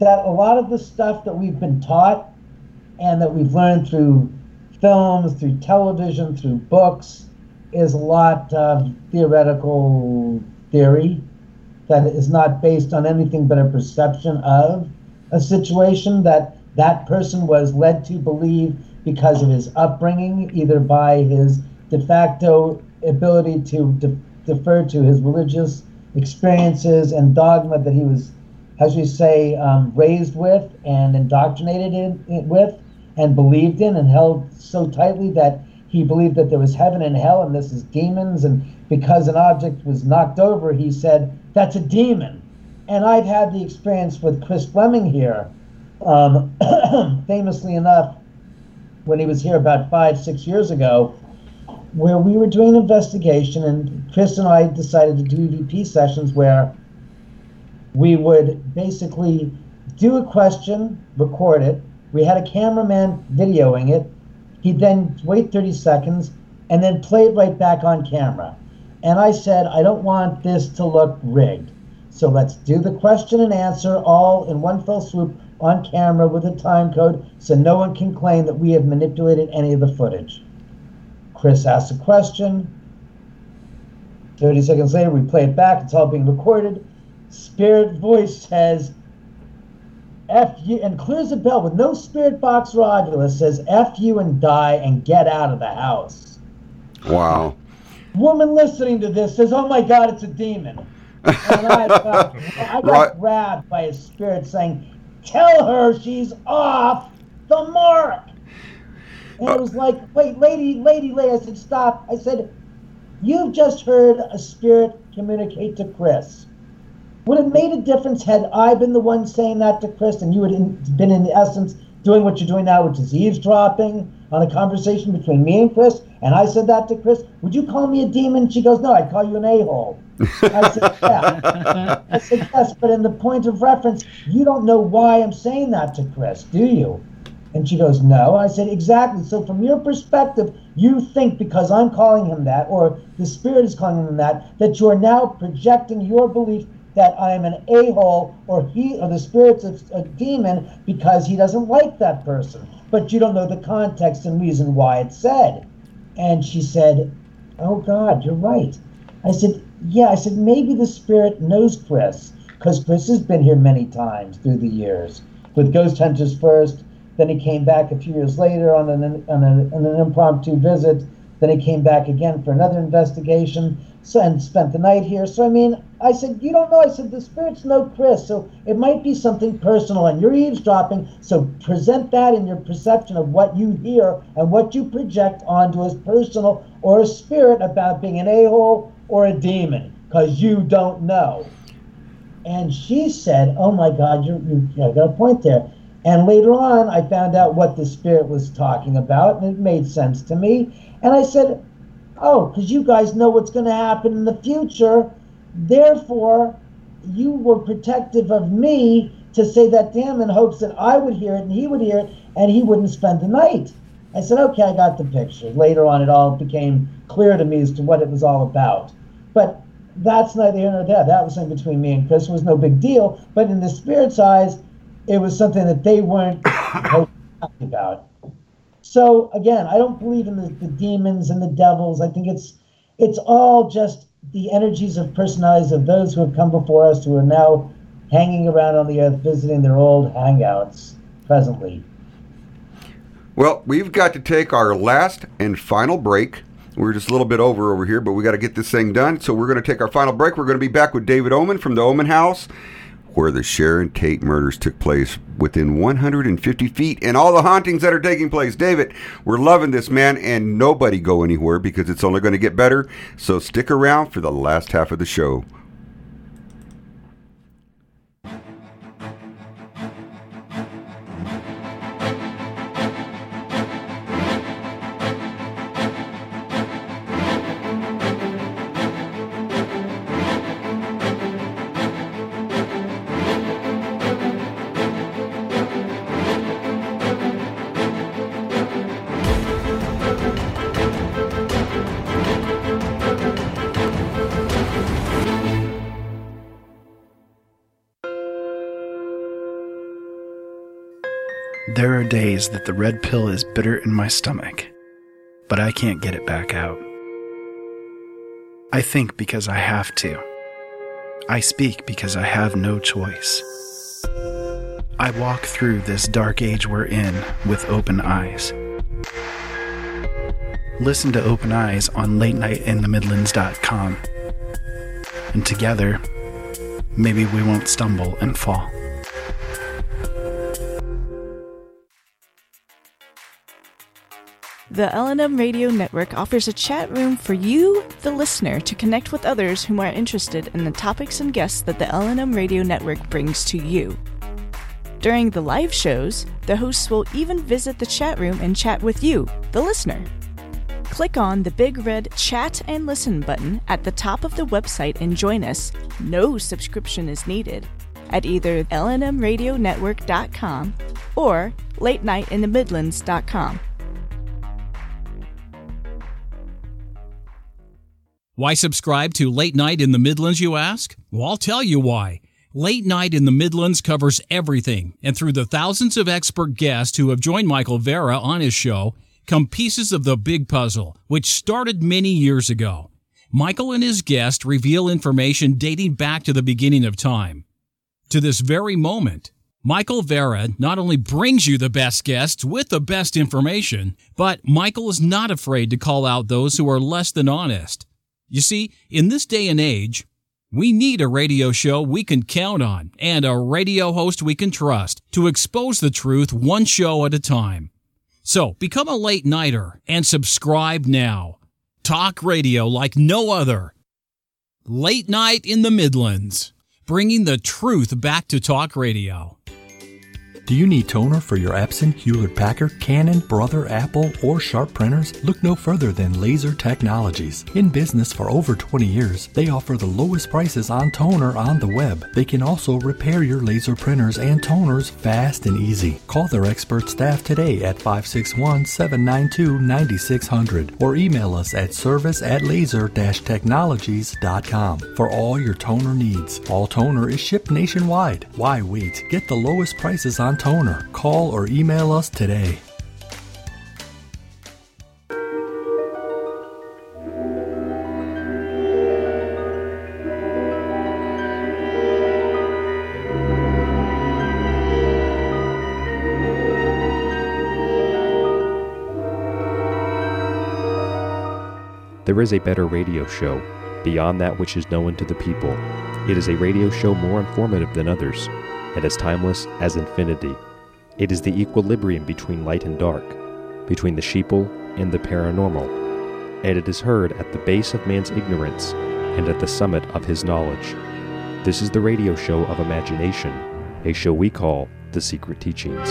that a lot of the stuff that we've been taught and that we've learned through films, through television, through books, is a lot of theoretical theory that is not based on anything but a perception of a situation that that person was led to believe because of his upbringing, either by his de facto ability to de- defer to his religious experiences and dogma that he was, as we say, um, raised with and indoctrinated in, in- with and believed in and held so tightly that he believed that there was heaven and hell and this is demons. And because an object was knocked over he said that's a demon. And i've had the experience with chris fleming here um, famously enough when he was here about five six years ago where we were doing an investigation and chris and i decided to do evp sessions where we would basically do a question record it we had a cameraman videoing it He'd then wait 30 seconds and then play it right back on camera. And I said, I don't want this to look rigged. So let's do the question and answer all in one fell swoop on camera with a time code so no one can claim that we have manipulated any of the footage. Chris asks a question. 30 seconds later, we play it back. It's all being recorded. Spirit voice says, F you and clears a bell with no spirit box or Ovilus says F you and die and get out of the house. Wow. Woman listening to this says, Oh my god, it's a demon. And I got, I got Right. grabbed by a spirit saying, Tell her she's off the mark. And it was uh. like, wait, lady, lady, lady. I said, stop. I said, You've just heard a spirit communicate to Chris. Would it made a difference had I been the one saying that to Chris and you had in, been in essence doing what you're doing now, which is eavesdropping on a conversation between me and Chris, and I said that to Chris? Would you call me a demon? She goes, No, I'd call you an a-hole. I said, Yeah. I said, Yes, but in the point of reference, you don't know why I'm saying that to Chris, do you? And she goes, No. I said, Exactly. So, from your perspective, you think because I'm calling him that, or the spirit is calling him that, that you're now projecting your belief that I'm an a hole or he or the spirit's a, a demon because he doesn't like that person. But you don't know the context and reason why it's said. And she said, Oh God, you're right. I said, Yeah, I said, maybe the spirit knows Chris because Chris has been here many times through the years with Ghost Hunters first. Then he came back a few years later on an, on, on an impromptu visit. Then he came back again for another investigation and spent the night here. So, I mean, I said, You don't know. I said, The spirits know Chris. So it might be something personal and you're eavesdropping. So present that in your perception of what you hear and what you project onto as personal or a spirit about being an a hole or a demon because you don't know. And she said, Oh my God, you, you got a point there. And later on, I found out what the spirit was talking about, and it made sense to me. And I said, Oh, because you guys know what's going to happen in the future. Therefore, you were protective of me to say that to him in hopes that I would hear it and he would hear it and he wouldn't spend the night. I said, okay, I got the picture. Later on, it all became clear to me as to what it was all about. But that's neither here nor there. That was in between me and Chris. It was no big deal. But in the spirit's eyes, it was something that they weren't happy about. So again, I don't believe in the, the demons and the devils. I think it's it's all just the energies of personalities of those who have come before us who are now hanging around on the earth visiting their old hangouts presently. Well, we've got to take our last and final break. We're just a little bit over over here, but we got to get this thing done. So we're going to take our final break. We're going to be back with David Oman from the Oman House, where the Sharon Tate murders took place within 150 feet and all the hauntings that are taking place. David, we're loving this, man, and nobody go anywhere because it's only going to get better. So stick around for the last half of the show. Are days that the red pill is bitter in my stomach, but I can't get it back out. I think because I have to. I speak because I have no choice. I walk through this dark age we're in with open eyes. Listen to Open Eyes on latenightinthemidlands.com. And together, maybe we won't stumble and fall. The LNM Radio Network offers a chat room for you, the listener, to connect with others whom are interested in the topics and guests that the LNM Radio Network brings to you. During the live shows, the hosts will even visit the chat room and chat with you, the listener. Click on the big red Chat and Listen button at the top of the website and join us. No subscription is needed at either lnmradionetwork.com or latenightinthemidlands.com. Why subscribe to Late Night in the Midlands, you ask? Well, I'll tell you why. Late Night in the Midlands covers everything, and through the thousands of expert guests who have joined Michael Vera on his show, come pieces of the big puzzle, which started many years ago. Michael and his guests reveal information dating back to the beginning of time. To this very moment, Michael Vera not only brings you the best guests with the best information, but Michael is not afraid to call out those who are less than honest. You see, in this day and age, we need a radio show we can count on and a radio host we can trust to expose the truth one show at a time. So become a late nighter and subscribe now. Talk radio like no other. Late Night in the Midlands, bringing the truth back to talk radio. Do you need toner for your Epson, Hewlett Packard, Canon, Brother, Apple, or Sharp printers? Look no further than Laser Technologies. In business for over 20 years, they offer the lowest prices on toner on the web. They can also repair your laser printers and toners fast and easy. Call their expert staff today at 561 792 9600 or email us at service at laser technologies.com for all your toner needs. All toner is shipped nationwide. Why wait? Get the lowest prices on toner. Call or email us today. There is a better radio show, beyond that which is known to the people. It is a radio show more informative than others, and as timeless as infinity. It is the equilibrium between light and dark, between the sheeple and the paranormal, and it is heard at the base of man's ignorance and at the summit of his knowledge. This is the radio show of imagination, a show we call The Secret Teachings.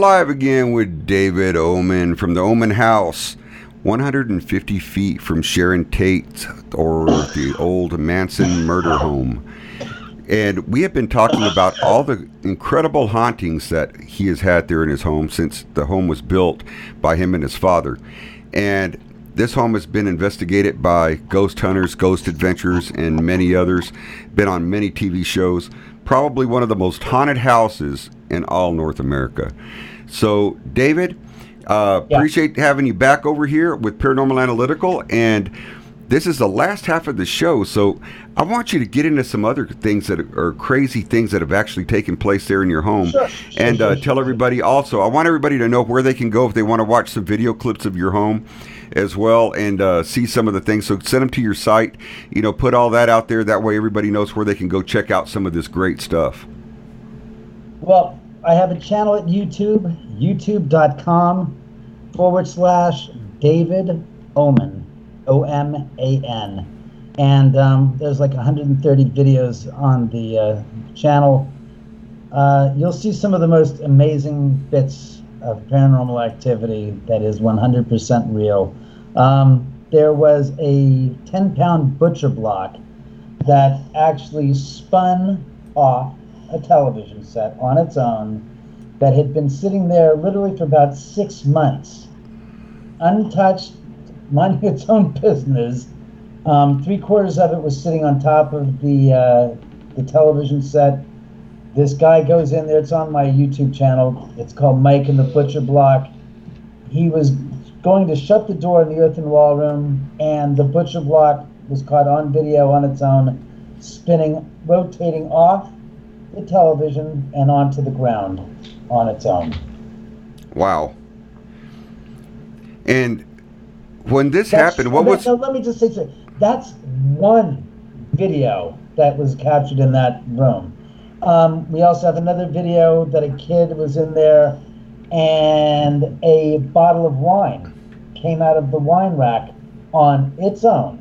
Live again with David Oman from the Oman House, 150 feet from Sharon Tate or the old Manson murder home. And we have been talking about all the incredible hauntings that he has had there in his home since the home was built by him and his father. And this home has been investigated by ghost hunters, ghost adventures, and many others. Been on many TV shows. Probably one of the most haunted houses in all North America. So, David, uh, appreciate having you back over here with Paranormal Analytical. And this is the last half of the show. So, I want you to get into some other things that are crazy things that have actually taken place there in your home. Sure, and uh, tell everybody also, I want everybody to know where they can go if they want to watch some video clips of your home as well and uh, see some of the things. So send them to your site. You know, put all that out there. That way everybody knows where they can go check out some of this great stuff. Well, I have a channel at YouTube, youtube.com forward slash David Oman, O M A N. And um, there's like 130 videos on the uh, channel. Uh, you'll see some of the most amazing bits of paranormal activity that is 100% real. Um, there was a 10 pound butcher block that actually spun off a television set on its own that had been sitting there literally for about six months, untouched, minding its own business. Um, three quarters of it was sitting on top of the uh, the television set. This guy goes in there. It's on my YouTube channel. It's called Mike and the Butcher Block. He was going to shut the door in the earthen wall room, and the butcher block was caught on video on its own, spinning, rotating off the television and onto the ground on its own. Wow. And when this That's- happened, what was no, let me just say something. That's one video that was captured in that room. Um, we also have another video that a kid was in there and a bottle of wine came out of the wine rack on its own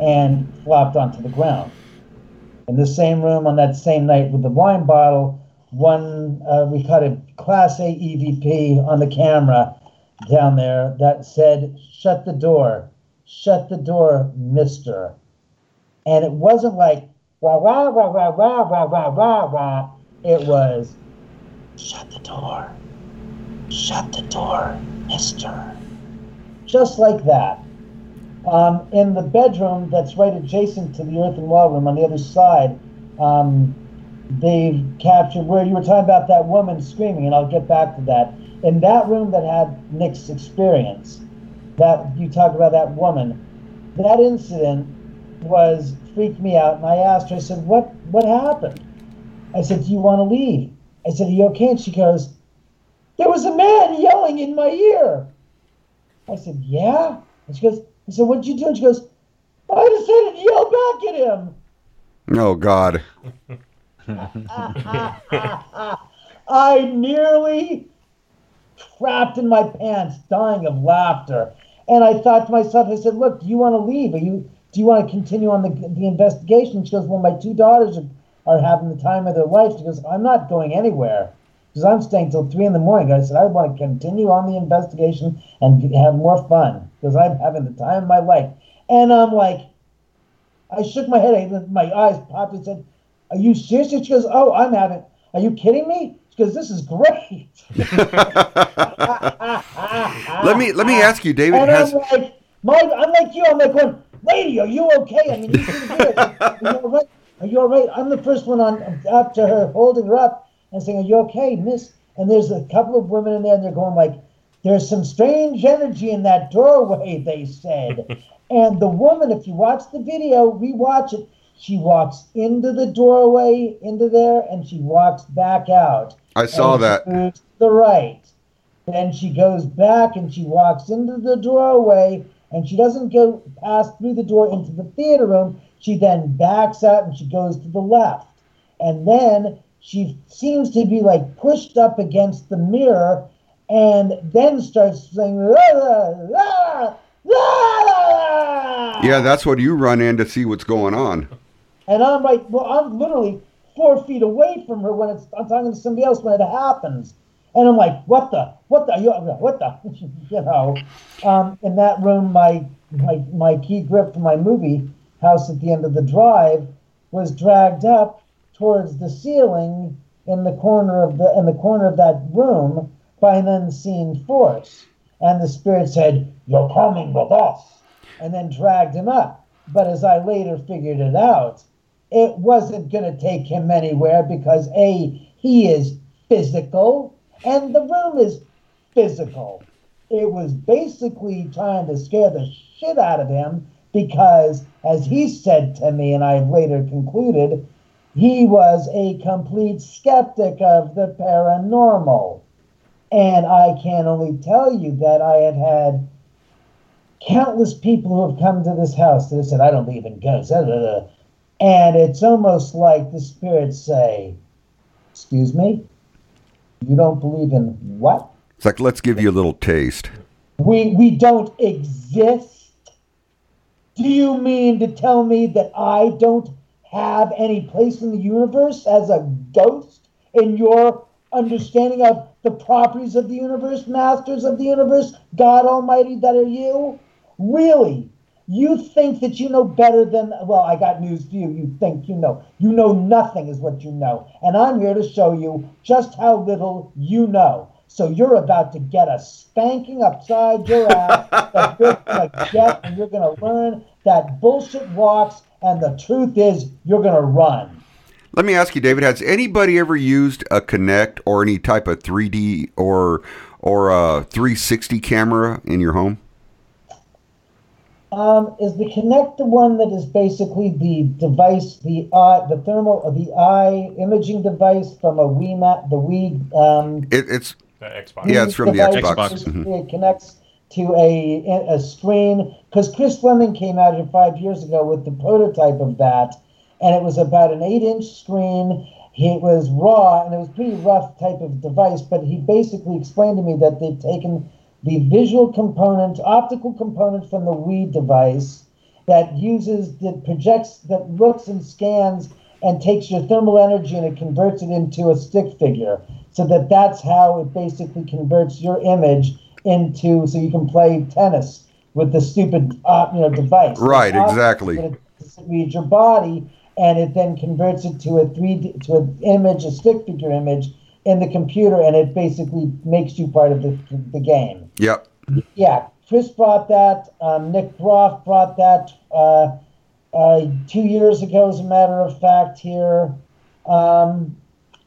and flopped onto the ground. In the same room on that same night with the wine bottle, one uh, we caught a Class A EVP on the camera down there that said, "Shut the door, shut the door, Mister." And it wasn't like rah rah rah rah rah rah rah rah rah. It was, "Shut the door, shut the door, Mister." Just like that. Um, in the bedroom that's right adjacent to the earthen wall room on the other side, um, they captured where you were talking about that woman screaming, and I'll get back to that. In that room that had Nick's experience, that you talk about that woman, that incident was freaked me out, and I asked her, I said, "What what happened?" I said, "Do you want to leave?" I said, "Are you okay?" And she goes, "There was a man yelling in my ear." I said, "Yeah." And she goes, "I said, what'd you do?" And she goes, "I decided to yell back at him." Oh God. I nearly trapped in my pants, dying of laughter. And I thought to myself, I said, "Look, do you want to leave? Are you? Do you want to continue on the the investigation?" She goes, "Well, my two daughters are, are having the time of their life." She goes, "I'm not going anywhere." Because I'm staying till three in the morning. I said I want to continue on the investigation and have more fun because I'm having the time of my life. And I'm like, I shook my head. My eyes popped and said, "Are you serious?" She goes, "Oh, I'm having. Are you kidding me?" She goes, "This is great." Let me let me ask you, David. And Has I'm like, my, I'm like you. I'm like, going, lady, are you okay? I mean, you should be good. Are you all right? Are you all right? I'm the first one on up to her, holding her up and saying, "Are you okay, Miss?" And there's a couple of women in there, and they're going like, "There's some strange energy in that doorway," they said. and the woman, if you watch the video, rewatch it. She walks into the doorway, into there, and she walks back out. I saw that. to the right. Then she goes back and she walks into the doorway and she doesn't go pass through the door into the theater room. She then backs out and she goes to the left. And then she seems to be like pushed up against the mirror and then starts saying, "La, la, la, la, la." yeah, that's what you run in to see what's going on. And I'm like, well, I'm literally four feet away from her when it's I'm talking to somebody else when it happens. And I'm like, what the, what the, you- what the, you know. Um, in that room, my, my my key grip for my movie house at the end of the drive was dragged up towards the ceiling in the corner of the in the corner of that room by an unseen force. And the spirit said, "You're coming with us," and then dragged him up. But as I later figured it out, it wasn't going to take him anywhere because a he is physical and the room is physical. It was basically trying to scare the shit out of him because, as he said to me, and I later concluded, he was a complete skeptic of the paranormal. And I can only tell you that I have had countless people who have come to this house that have said, I don't believe in ghosts. da, da, da." And it's almost like the spirits say, Excuse me? You don't believe in what? It's like let's give you a little taste. We we don't exist? Do you mean to tell me that I don't have any place in the universe as a ghost in your understanding of the properties of the universe, masters of the universe, God Almighty that are you? Really? You think that you know better than well, I got news for you. You think you know. You know nothing is what you know. And I'm here to show you just how little you know. So you're about to get a spanking upside your ass that you're gonna get and you're gonna learn that bullshit walks and the truth is you're gonna run. Let me ask you, David, has anybody ever used a Kinect or any type of 3D or or a 360 camera in your home? Um, is the Kinect the one that is basically the device, the eye, the thermal, uh, the eye imaging device from a Wii mat, the Wii um, It, it's The Xbox. yeah, it's from the. Xbox. Basically, Mhm. It connects to a a screen because Chris Fleming came out here five years ago with the prototype of that, and it was about an eight-inch screen. It was raw and it was pretty rough type of device, but he basically explained to me that they've taken the visual component, optical component from the Wii device that uses that projects that looks and scans and takes your thermal energy and it converts it into a stick figure so that that's how it basically converts your image into so you can play tennis with the stupid uh, you know device Right, exactly. reads your body and it then converts it to a 3D to an image a stick figure image in the computer and it basically makes you part of the, the game Yep. yeah, Chris brought that. Um, Nick Groff brought that uh, uh, two years ago, as a matter of fact. Here, um,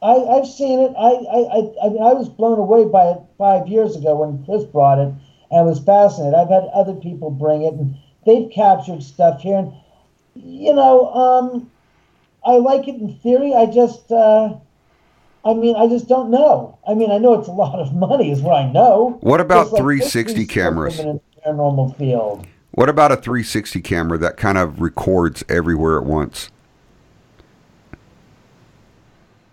I, I've seen it. I, I, I, I, I was blown away by it five years ago when Chris brought it, and was fascinated. I've had other people bring it, and they've captured stuff here. And you know, um, I like it in theory. I just. Uh, I mean, I just don't know. I mean, I know it's a lot of money, is what I know. What about Just like 360 this cameras? something in the paranormal field. What about a 360 camera that kind of records everywhere at once?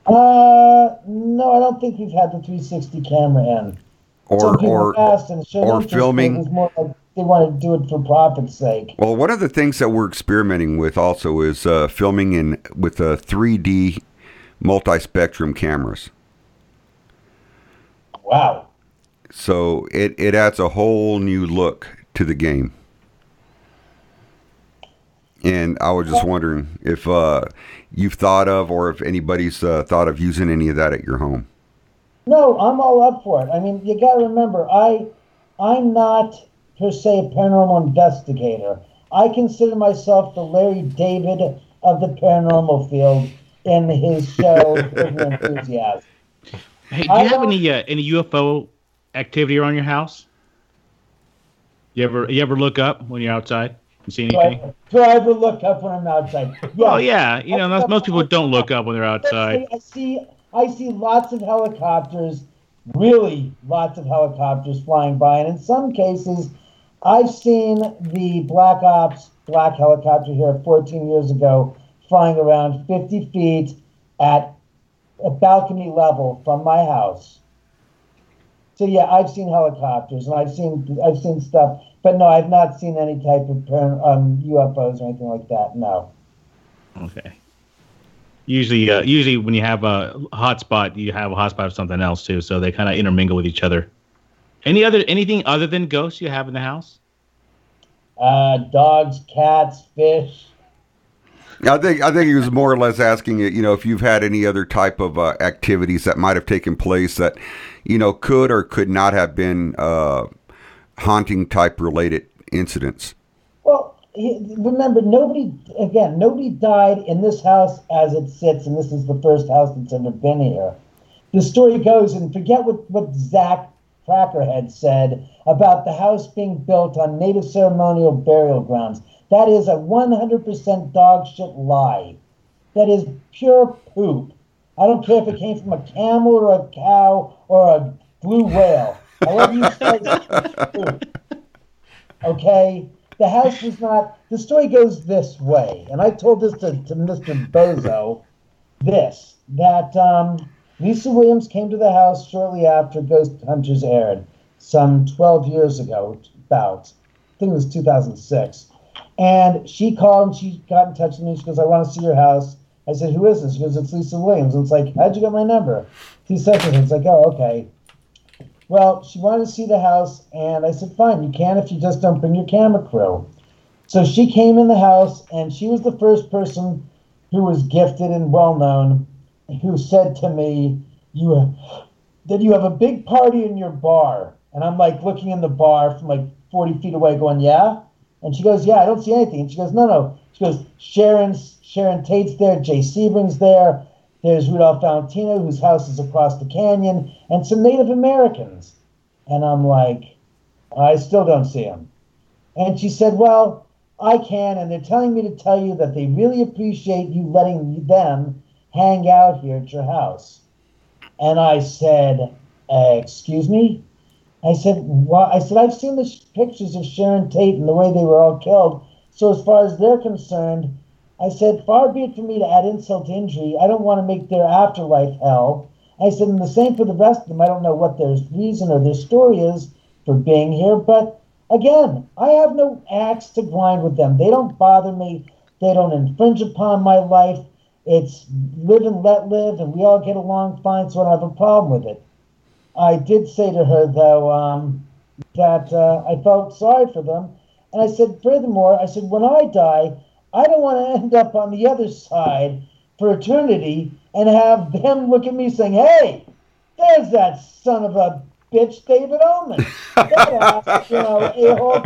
Uh, no, I don't think we've had the 360 camera in. Or or asked and showed or filming? More like they want to do it for profit's sake. Well, one of the things that we're experimenting with also is uh, filming in with uh, 3D multi-spectrum cameras. Wow. So it, it adds a whole new look to the game. And I was just wondering if uh, you've thought of, or if anybody's uh, thought of using any of that at your home. No, I'm all up for it. I mean, you got to remember, I, I'm not per se a paranormal investigator. I consider myself the Larry David of the paranormal field in his show Enthusiasm. Hey, do I you have any uh, any UFO activity around your house? You ever you ever look up when you're outside and see Do anything? I, do I ever look up when I'm outside? Well, yeah, you know most, most people don't look up when they're outside. I see, I see lots of helicopters, really lots of helicopters flying by, and in some cases, I've seen the Black Ops black helicopter here 14 years ago flying around 50 feet at a balcony level from my house. So yeah, I've seen helicopters and I've seen I've seen stuff, but no, I've not seen any type of um, UFOs or anything like that. No. Okay. Usually, uh, usually when you have a hotspot, you have a hotspot of something else too, so they kind of intermingle with each other. Any other anything other than ghosts you have in the house? Uh, dogs, cats, fish. I think I think he was more or less asking you, you know, if you've had any other type of uh, activities that might have taken place that, you know, could or could not have been uh, haunting type related incidents. Well, remember, nobody, again, nobody died in this house as it sits, and this is the first house that's ever been here. The story goes, and forget what, what Zak Crackerhead said about the house being built on native ceremonial burial grounds. That is a 100% dog shit lie. That is pure poop. I don't care if it came from a camel or a cow or a blue whale. However you slice poop. Okay? The house was not. The story goes this way, and I told this to, to Mr. Bozo this that um, Lisa Williams came to the house shortly after Ghost Hunters aired, some 12 years ago, about. I think it was 2006. And she called and she got in touch with me. She goes, I want to see your house. I said, Who is this? She goes, It's Lisa Williams. And it's like, How'd you get my number? Two seconds. It's like, Oh, okay. Well, she wanted to see the house, and I said, Fine, you can if you just don't bring your camera crew. So she came in the house, and she was the first person who was gifted and well known who said to me, "You did you have a big party in your bar." And I'm like looking in the bar from like 40 feet away, going, "Yeah." And she goes, "Yeah, I don't see anything." And she goes, "No, no." She goes, "Sharon's Sharon Tate's there, Jay Sebring's there. There's Rudolph Valentino, whose house is across the canyon, and some Native Americans." And I'm like, "I still don't see him." And she said, Well, I can, and they're telling me to tell you that they really appreciate you letting them hang out here at your house. And I said, uh, Excuse me? I said, well, I said, I've seen the pictures of Sharon Tate and the way they were all killed. So, as far as they're concerned, I said, Far be it from me to add insult to injury. I don't want to make their afterlife hell. I said, and the same for the rest of them. I don't know what their reason or their story is for being here, but Again, I have no axe to grind with them. They don't bother me. They don't infringe upon my life. It's live and let live, and we all get along fine, so I don't have a problem with it. I did say to her, though, um, that uh, I felt sorry for them. And I said, furthermore, I said, when I die, I don't want to end up on the other side for eternity and have them look at me saying, hey, there's that son of a bitch, David Oman. That ass, you know, a-hole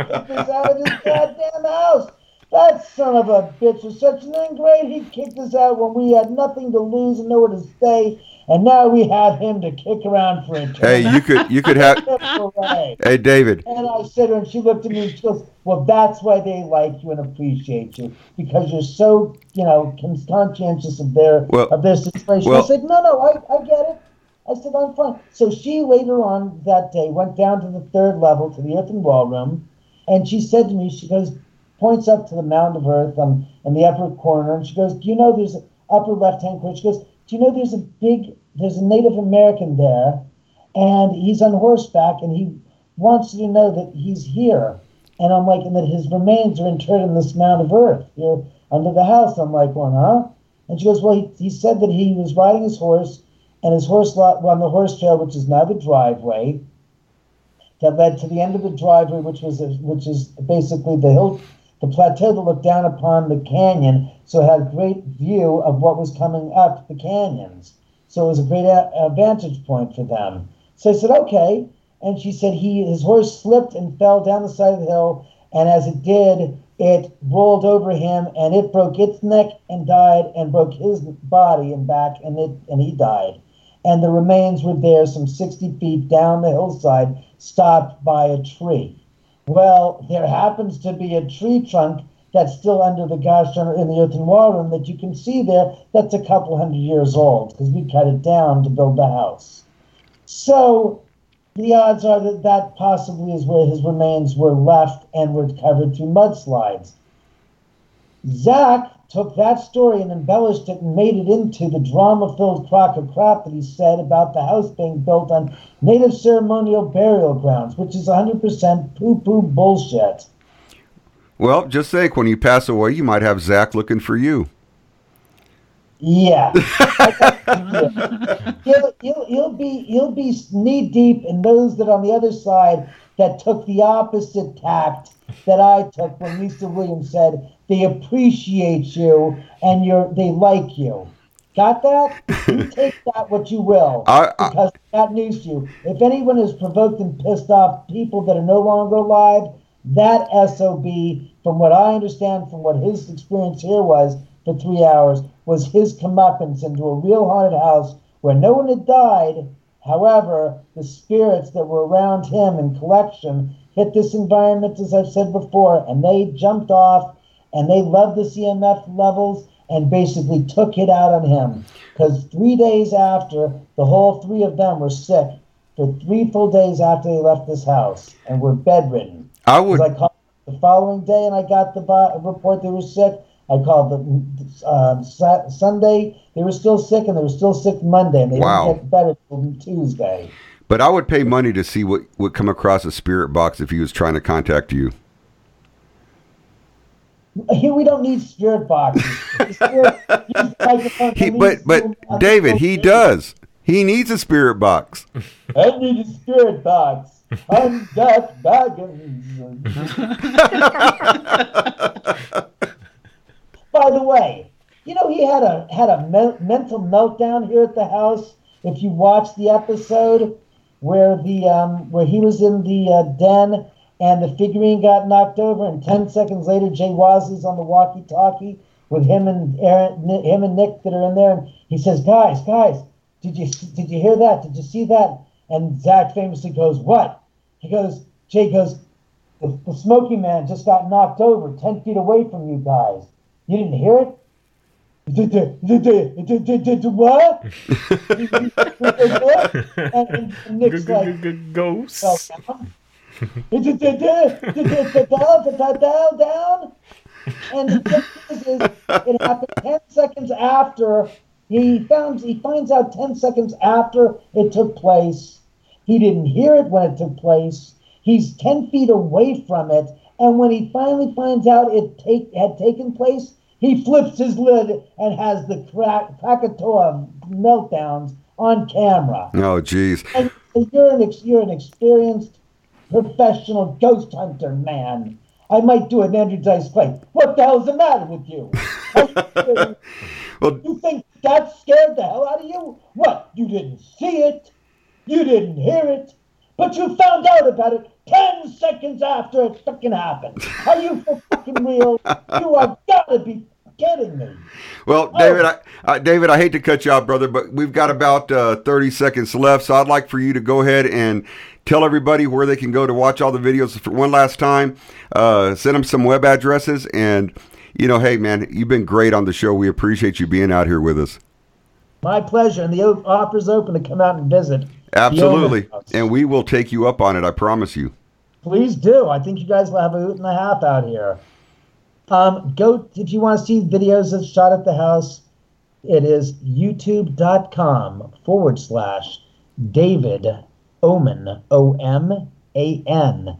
out of his goddamn house. That son of a bitch was such an ingrate. He kicked us out when we had nothing to lose and nowhere to stay. And now we have him to kick around for eternity. Hey, you could you could have. Hey, David. And I said to her, and she looked at me and she goes, Well, that's why they like you and appreciate you because you're so, you know, conscientious of their Well- of their situation. well- I said, No, no, I, I get it. I said, I'm fine. So she later on that day went down to the third level to the earthen wall room, and she said to me, She goes, points up to the mound of earth on in the upper corner, and she goes, Do you know there's upper left hand corner? She goes, Do you know there's a big, there's a Native American there, and he's on horseback, and he wants you to know that he's here. And I'm like, and that his remains are interred in this mound of earth here under the house. I'm like, well, huh? And she goes, well, he, he said that he was riding his horse, and his horse lot on the horse trail, which is now the driveway, that led to the end of the driveway, which was which is basically the hill, the plateau that looked down upon the canyon, so had a great view of what was coming up the canyons. So it was a great a, a vantage point for them. So I said, okay. And she said he his horse slipped and fell down the side of the hill, and as it did, it rolled over him and it broke its neck and died and broke his body and back and it and he died. And the remains were there some 60 feet down the hillside, stopped by a tree. Well, there happens to be a tree trunk that's still under the gosh in the earthen wall room that you can see there that's a couple hundred years old because we cut it down to build the house. So the odds are that that possibly is where his remains were left and were covered through mudslides. Zak took that story and embellished it and made it into the drama filled crock of crap that he said about the house being built on native ceremonial burial grounds, which is 100% poo poo bullshit. Well, just think when you pass away, you might have Zak looking for you. Yeah. he'll, he'll, he'll be he'll be knee deep in those that on the other side that took the opposite tact that I took when Lisa Williams said they appreciate you and you're they like you. Got that? You take that what you will. I- I- because that news to you. If anyone has provoked and pissed off people that are no longer alive, that SOB, from what I understand from what his experience here was for three hours, was his comeuppance into a real haunted house where no one had died. However, the spirits that were around him in collection hit this environment, as I've said before, and they jumped off and they loved the EMF levels and basically took it out on him. Because three days after, the whole three of them were sick for three full days after they left this house and were bedridden. I would. I called the following day and I got the report they were sick. I called the um, Sa- Sunday. They were still sick and they were still sick Monday and they Wow. didn't get better till Tuesday. But I would pay money to see what would come across a spirit box if he was trying to contact you. Here we don't need spirit boxes. Spirit- use the microphone to He, but but David, he does. He needs a spirit box. I need a spirit box. I'm Zak Bagans. By the way, you know he had a had a me- mental meltdown here at the house. If you watch the episode where the um, where he was in the uh, den and the figurine got knocked over, and ten seconds later Jay Wasley's on the walkie-talkie with him and Aaron, him and Nick that are in there, and he says, "Guys, guys, did you did you hear that? Did you see that?" And Zak famously goes, "What?" He goes, Jay goes, the, the Smoky Man just got knocked over ten feet away from you guys. You didn't hear it? What? and, and, Nick's like, down. Down, down, down. And the thing is, is, it happened ten seconds after he found. He finds out ten seconds after it took place. He didn't hear it when it took place. He's ten feet away from it, and when he finally finds out it take had taken place, he flips his lid and has the crack, Krakatoa meltdowns on camera. Oh, jeez. And you're an ex- you're an experienced professional ghost hunter, man. I might do an Dice Clay. What the hell's the matter with you? Well, you think that scared the hell out of you? What? You didn't see it, you didn't hear it, but you found out about it ten seconds after it fucking happened. Are you for fucking real? You are gotta be kidding me. Well, David, I, uh, David, I hate to cut you off, brother, but we've got about uh, 30 seconds left, so I'd like for you to go ahead and tell everybody where they can go to watch all the videos for one last time. Uh, send them some web addresses, and you know, hey, man, you've been great on the show. We appreciate you being out here with us. My pleasure, and the offer's open to come out and visit. Absolutely, and we will take you up on it. I promise you. Please do. I think you guys will have a hoot and a half out here. Um, go if you want to see videos that's shot at the house. It is youtube.com forward slash David Oman, O M A N.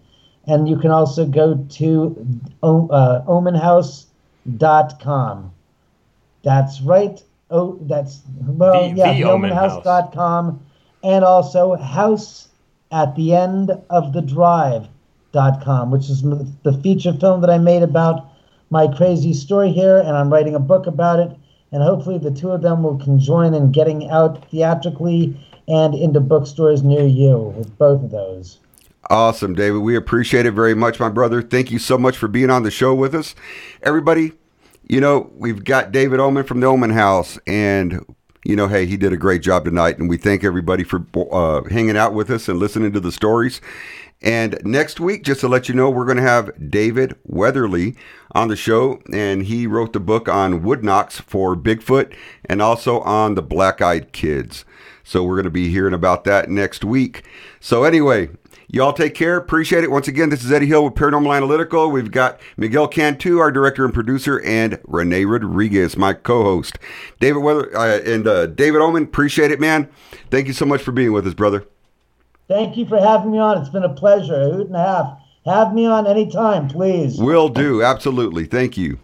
And you can also go to uh, omenhouse.com. That's right. Oh, that's, well, The- yeah, the Omen House. omenhouse.com. And also house at the end of the drive.com, which is the feature film that I made about my crazy story here. And I'm writing a book about it. And hopefully the two of them will conjoin in getting out theatrically and into bookstores near you with both of those. Awesome, David. We appreciate it very much, my brother. Thank you so much for being on the show with us. Everybody, you know, we've got David Oman from the Oman House, and, you know, hey, he did a great job tonight, and we thank everybody for uh, hanging out with us and listening to the stories. And next week, just to let you know, we're going to have David Weatherly on the show, and he wrote the book on wood knocks for Bigfoot and also on the Black Eyed Kids. So we're going to be hearing about that next week. So anyway, y'all take care. Appreciate it. Once again, this is Eddie Hill with Paranormal Analytical. We've got Miguel Cantu, our director and producer, and Renee Rodriguez, my co-host. David Weather uh, and uh, David Oman. Appreciate it, man. Thank you so much for being with us, brother. Thank you for having me on. It's been a pleasure. A hoot and a half. Have me on anytime, please. Will do. Absolutely. Thank you.